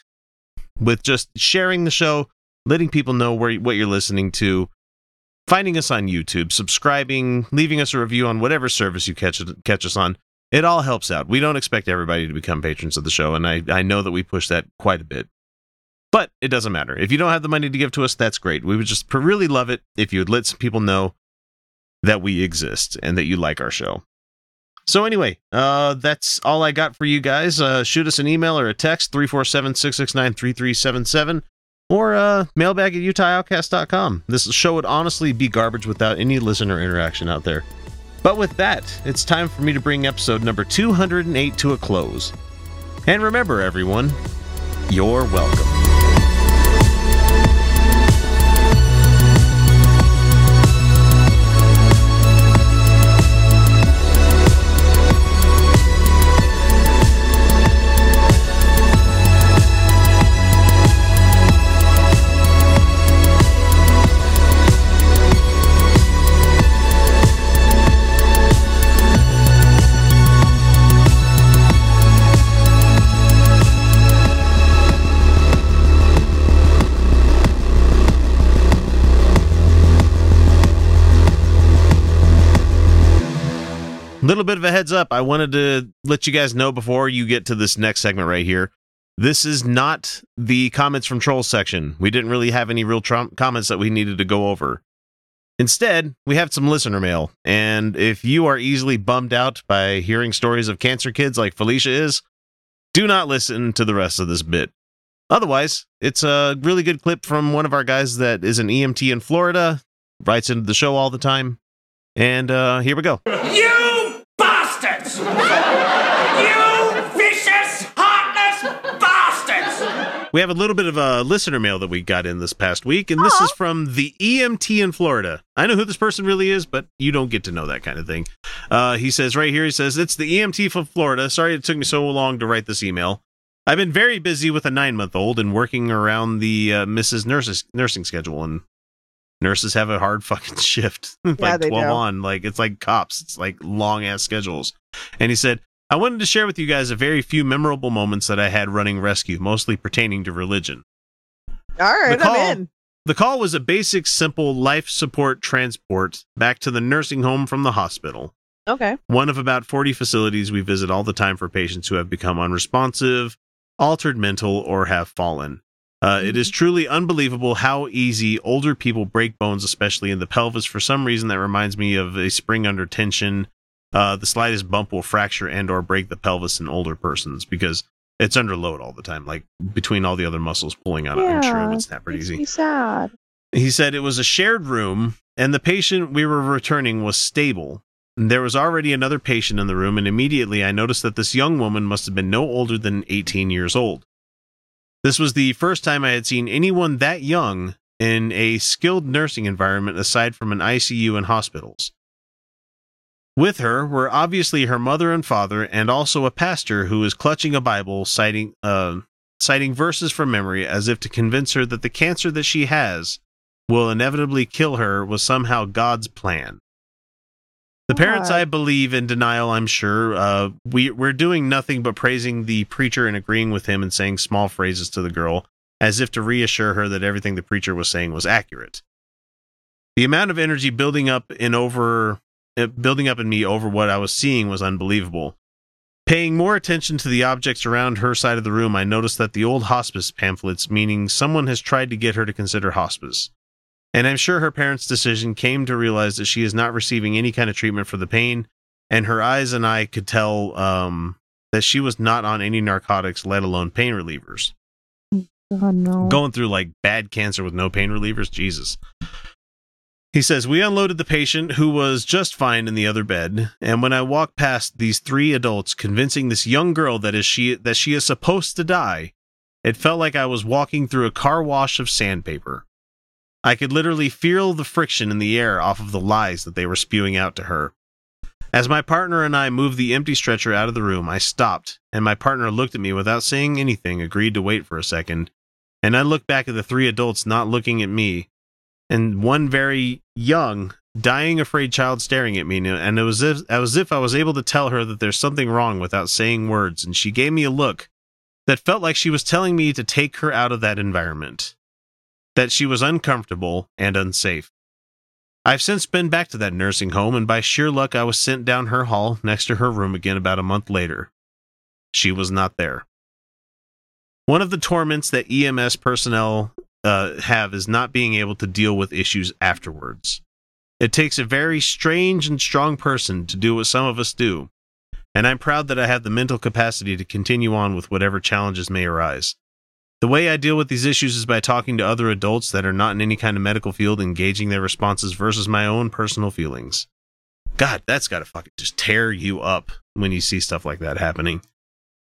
with just sharing the show, letting people know where what you're listening to, finding us on YouTube, subscribing, leaving us a review on whatever service you catch catch us on, it all helps out. We don't expect everybody to become patrons of the show, and I, I know that we push that quite a bit. But it doesn't matter. If you don't have the money to give to us, that's great. We would just really love it if you would let some people know that we exist and that you like our show. So anyway, uh, that's all I got for you guys. Uh, shoot us an email or a text, 347-669-3377, or uh, mailbag at utahoutcast.com. This show would honestly be garbage without any listener interaction out there. But with that, it's time for me to bring episode number 208 to a close. And remember, everyone, you're welcome. Little bit of a heads up. I wanted to let you guys know before you get to this next segment right here. This is not the comments from trolls section. We didn't really have any real Trump comments that we needed to go over. Instead, we have some listener mail. And if you are easily bummed out by hearing stories of cancer kids like Felicia is, do not listen to the rest of this bit. Otherwise, it's a really good clip from one of our guys that is an EMT in Florida, writes into the show all the time. And uh, here we go. You We have a little bit of a listener mail that we got in this past week, and this is from the EMT in Florida. I know who this person really is, but you don't get to know that kind of thing. Uh, he says right here, he says, It's the EMT from Florida. Sorry it took me so long to write this email. I've been very busy with a nine month old and working around the uh, Mrs. Nurses nursing schedule, and nurses have a hard fucking shift. like they 12 do. on. Like it's like cops. It's like long ass schedules. And he said, I wanted to share with you guys a very few memorable moments that I had running rescue, mostly pertaining to religion. All right, the call, I'm in. The call was a basic, simple life support transport back to the nursing home from the hospital. Okay. One of about 40 facilities we visit all the time for patients who have become unresponsive, altered mental, or have fallen. Uh, it is truly unbelievable how easy older people break bones, especially in the pelvis. For some reason, that reminds me of a spring under tension. Uh, the slightest bump will fracture and or break the pelvis in older persons because it's under load all the time. Like between all the other muscles pulling on it, I'm sure it would snap pretty easy. sad. He said it was a shared room, and the patient we were returning was stable. There was already another patient in the room, and immediately I noticed that this young woman must have been no older than 18 years old. This was the first time I had seen anyone that young in a skilled nursing environment aside from an ICU and hospitals. With her were obviously her mother and father, and also a pastor who was clutching a Bible, citing uh, citing verses from memory as if to convince her that the cancer that she has will inevitably kill her was somehow God's plan. The parents, I believe, in denial. I'm sure. Uh, we we're doing nothing but praising the preacher and agreeing with him and saying small phrases to the girl, as if to reassure her that everything the preacher was saying was accurate. The amount of energy building up in over building up in me over what I was seeing was unbelievable. Paying more attention to the objects around her side of the room, I noticed that the old hospice pamphlets, meaning someone has tried to get her to consider hospice. And I'm sure her parents' decision came to realize that she is not receiving any kind of treatment for the pain, and her eyes and I could tell um, that she was not on any narcotics, let alone pain relievers. Oh no. Going through like bad cancer with no pain relievers, Jesus. He says, We unloaded the patient who was just fine in the other bed, and when I walked past these three adults convincing this young girl that is she that she is supposed to die, it felt like I was walking through a car wash of sandpaper. I could literally feel the friction in the air off of the lies that they were spewing out to her. As my partner and I moved the empty stretcher out of the room, I stopped, and my partner looked at me without saying anything, agreed to wait for a second, and I looked back at the three adults not looking at me, and one very young, dying afraid child staring at me, and it was as, as if I was able to tell her that there's something wrong without saying words, and she gave me a look that felt like she was telling me to take her out of that environment, that she was uncomfortable and unsafe. I've since been back to that nursing home, and by sheer luck, I was sent down her hall next to her room again about a month later. She was not there. One of the torments that EMS personnel uh, have is not being able to deal with issues afterwards. It takes a very strange and strong person to do what some of us do, and I'm proud that I have the mental capacity to continue on with whatever challenges may arise. The way I deal with these issues is by talking to other adults that are not in any kind of medical field, engaging their responses versus my own personal feelings. God, that's got to fucking just tear you up when you see stuff like that happening.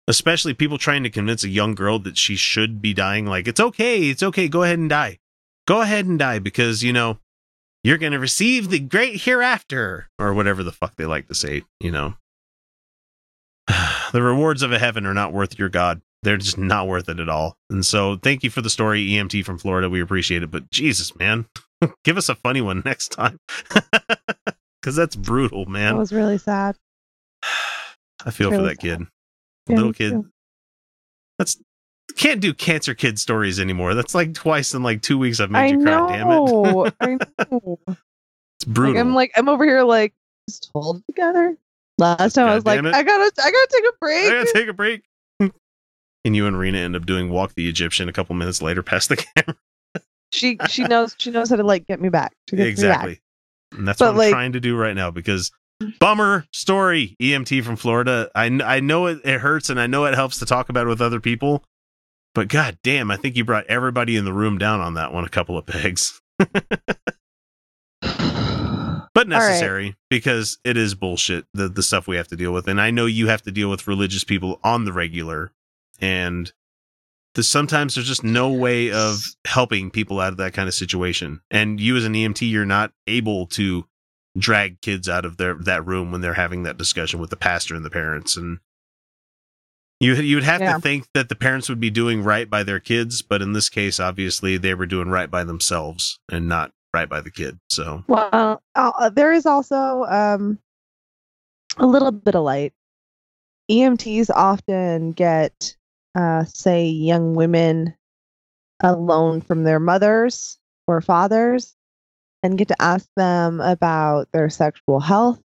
Especially people trying to convince a young girl that she should be dying. Like, it's okay, it's okay, go ahead and die. Go ahead and die because, you know, you're going to receive the great hereafter, or whatever the fuck they like to say, you know. the rewards of a heaven are not worth your God. They're just not worth it at all. And so, thank you for the story, EMT from Florida. We appreciate it. But Jesus, man, give us a funny one next time. Because that's brutal, man. That was really sad. I feel for really that kid. Yeah, Little kid. too. That's can't do cancer kid stories anymore. That's like twice in like two weeks I've made I you cry. know. Damn it, I know. it's brutal. Like, I'm like I'm over here like just hold together. Last time I was like, it. I gotta, I gotta take a break. I gotta take a break. and you and Rena end up doing Walk the Egyptian a couple minutes later past the camera. she, she knows, she knows how to like get me back. She gets me exactly. back. And that's But, what I'm like- trying to do right now because bummer story EMT from Florida. I, I know it, it hurts and I know it helps to talk about it with other people. But god damn, I think you brought everybody in the room down on that one a couple of pegs. but necessary because it is bullshit the the stuff we have to deal with and I know you have to deal with religious people on the regular and the, sometimes there's just no way of helping people out of that kind of situation and you as an EMT you're not able to drag kids out of their that room when they're having that discussion with the pastor and the parents and you you would have Yeah. to think that the parents would be doing right by their kids but in this case obviously they were doing right by themselves and not right by the kid so Well, uh, there is also um, a little bit of light. EMTs often get, uh, say, young women alone from their mothers or fathers and get to ask them about their sexual health.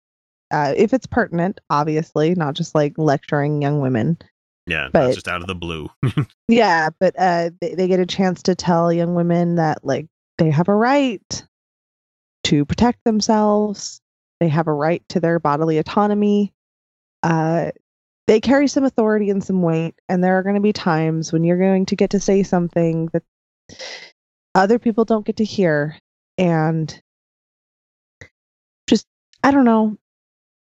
Uh, if it's pertinent, obviously, not just like lecturing young women. yeah not But- just out of the blue Yeah, but uh, they, they get a chance to tell young women that like they have a right to protect themselves. They have a right to their bodily autonomy. Uh, they carry some authority and some weight, and there are going to be times when you're going to get to say something that other people don't get to hear, and just I don't know.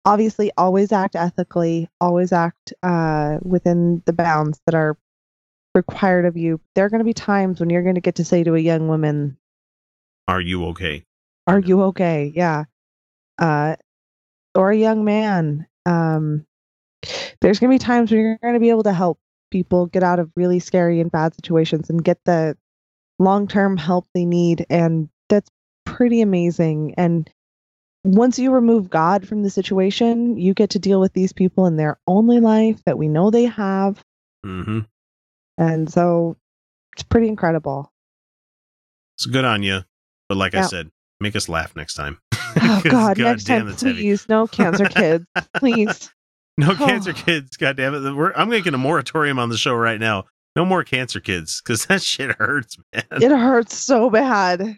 Obviously, always act ethically. Always act uh, within the bounds that are required of you. There are going to be times when you're going to get to say to a young woman, are you okay "Are you okay?" Yeah, uh, or a young man. Um, there's going to be times when you're going to be able to help people get out of really scary and bad situations and get the long-term help they need, and that's pretty amazing. And once you remove God from the situation, you get to deal with these people in their only life that we know they have. mm-hmm And so it's pretty incredible. it's good on you but like i said make us laugh next time oh, God, next goddamn, time, that's heavy. please, no cancer kids, please. no Oh. cancer kids god damn it We're, i'm making a moratorium on the show right now no more cancer kids because that shit hurts man It hurts so bad.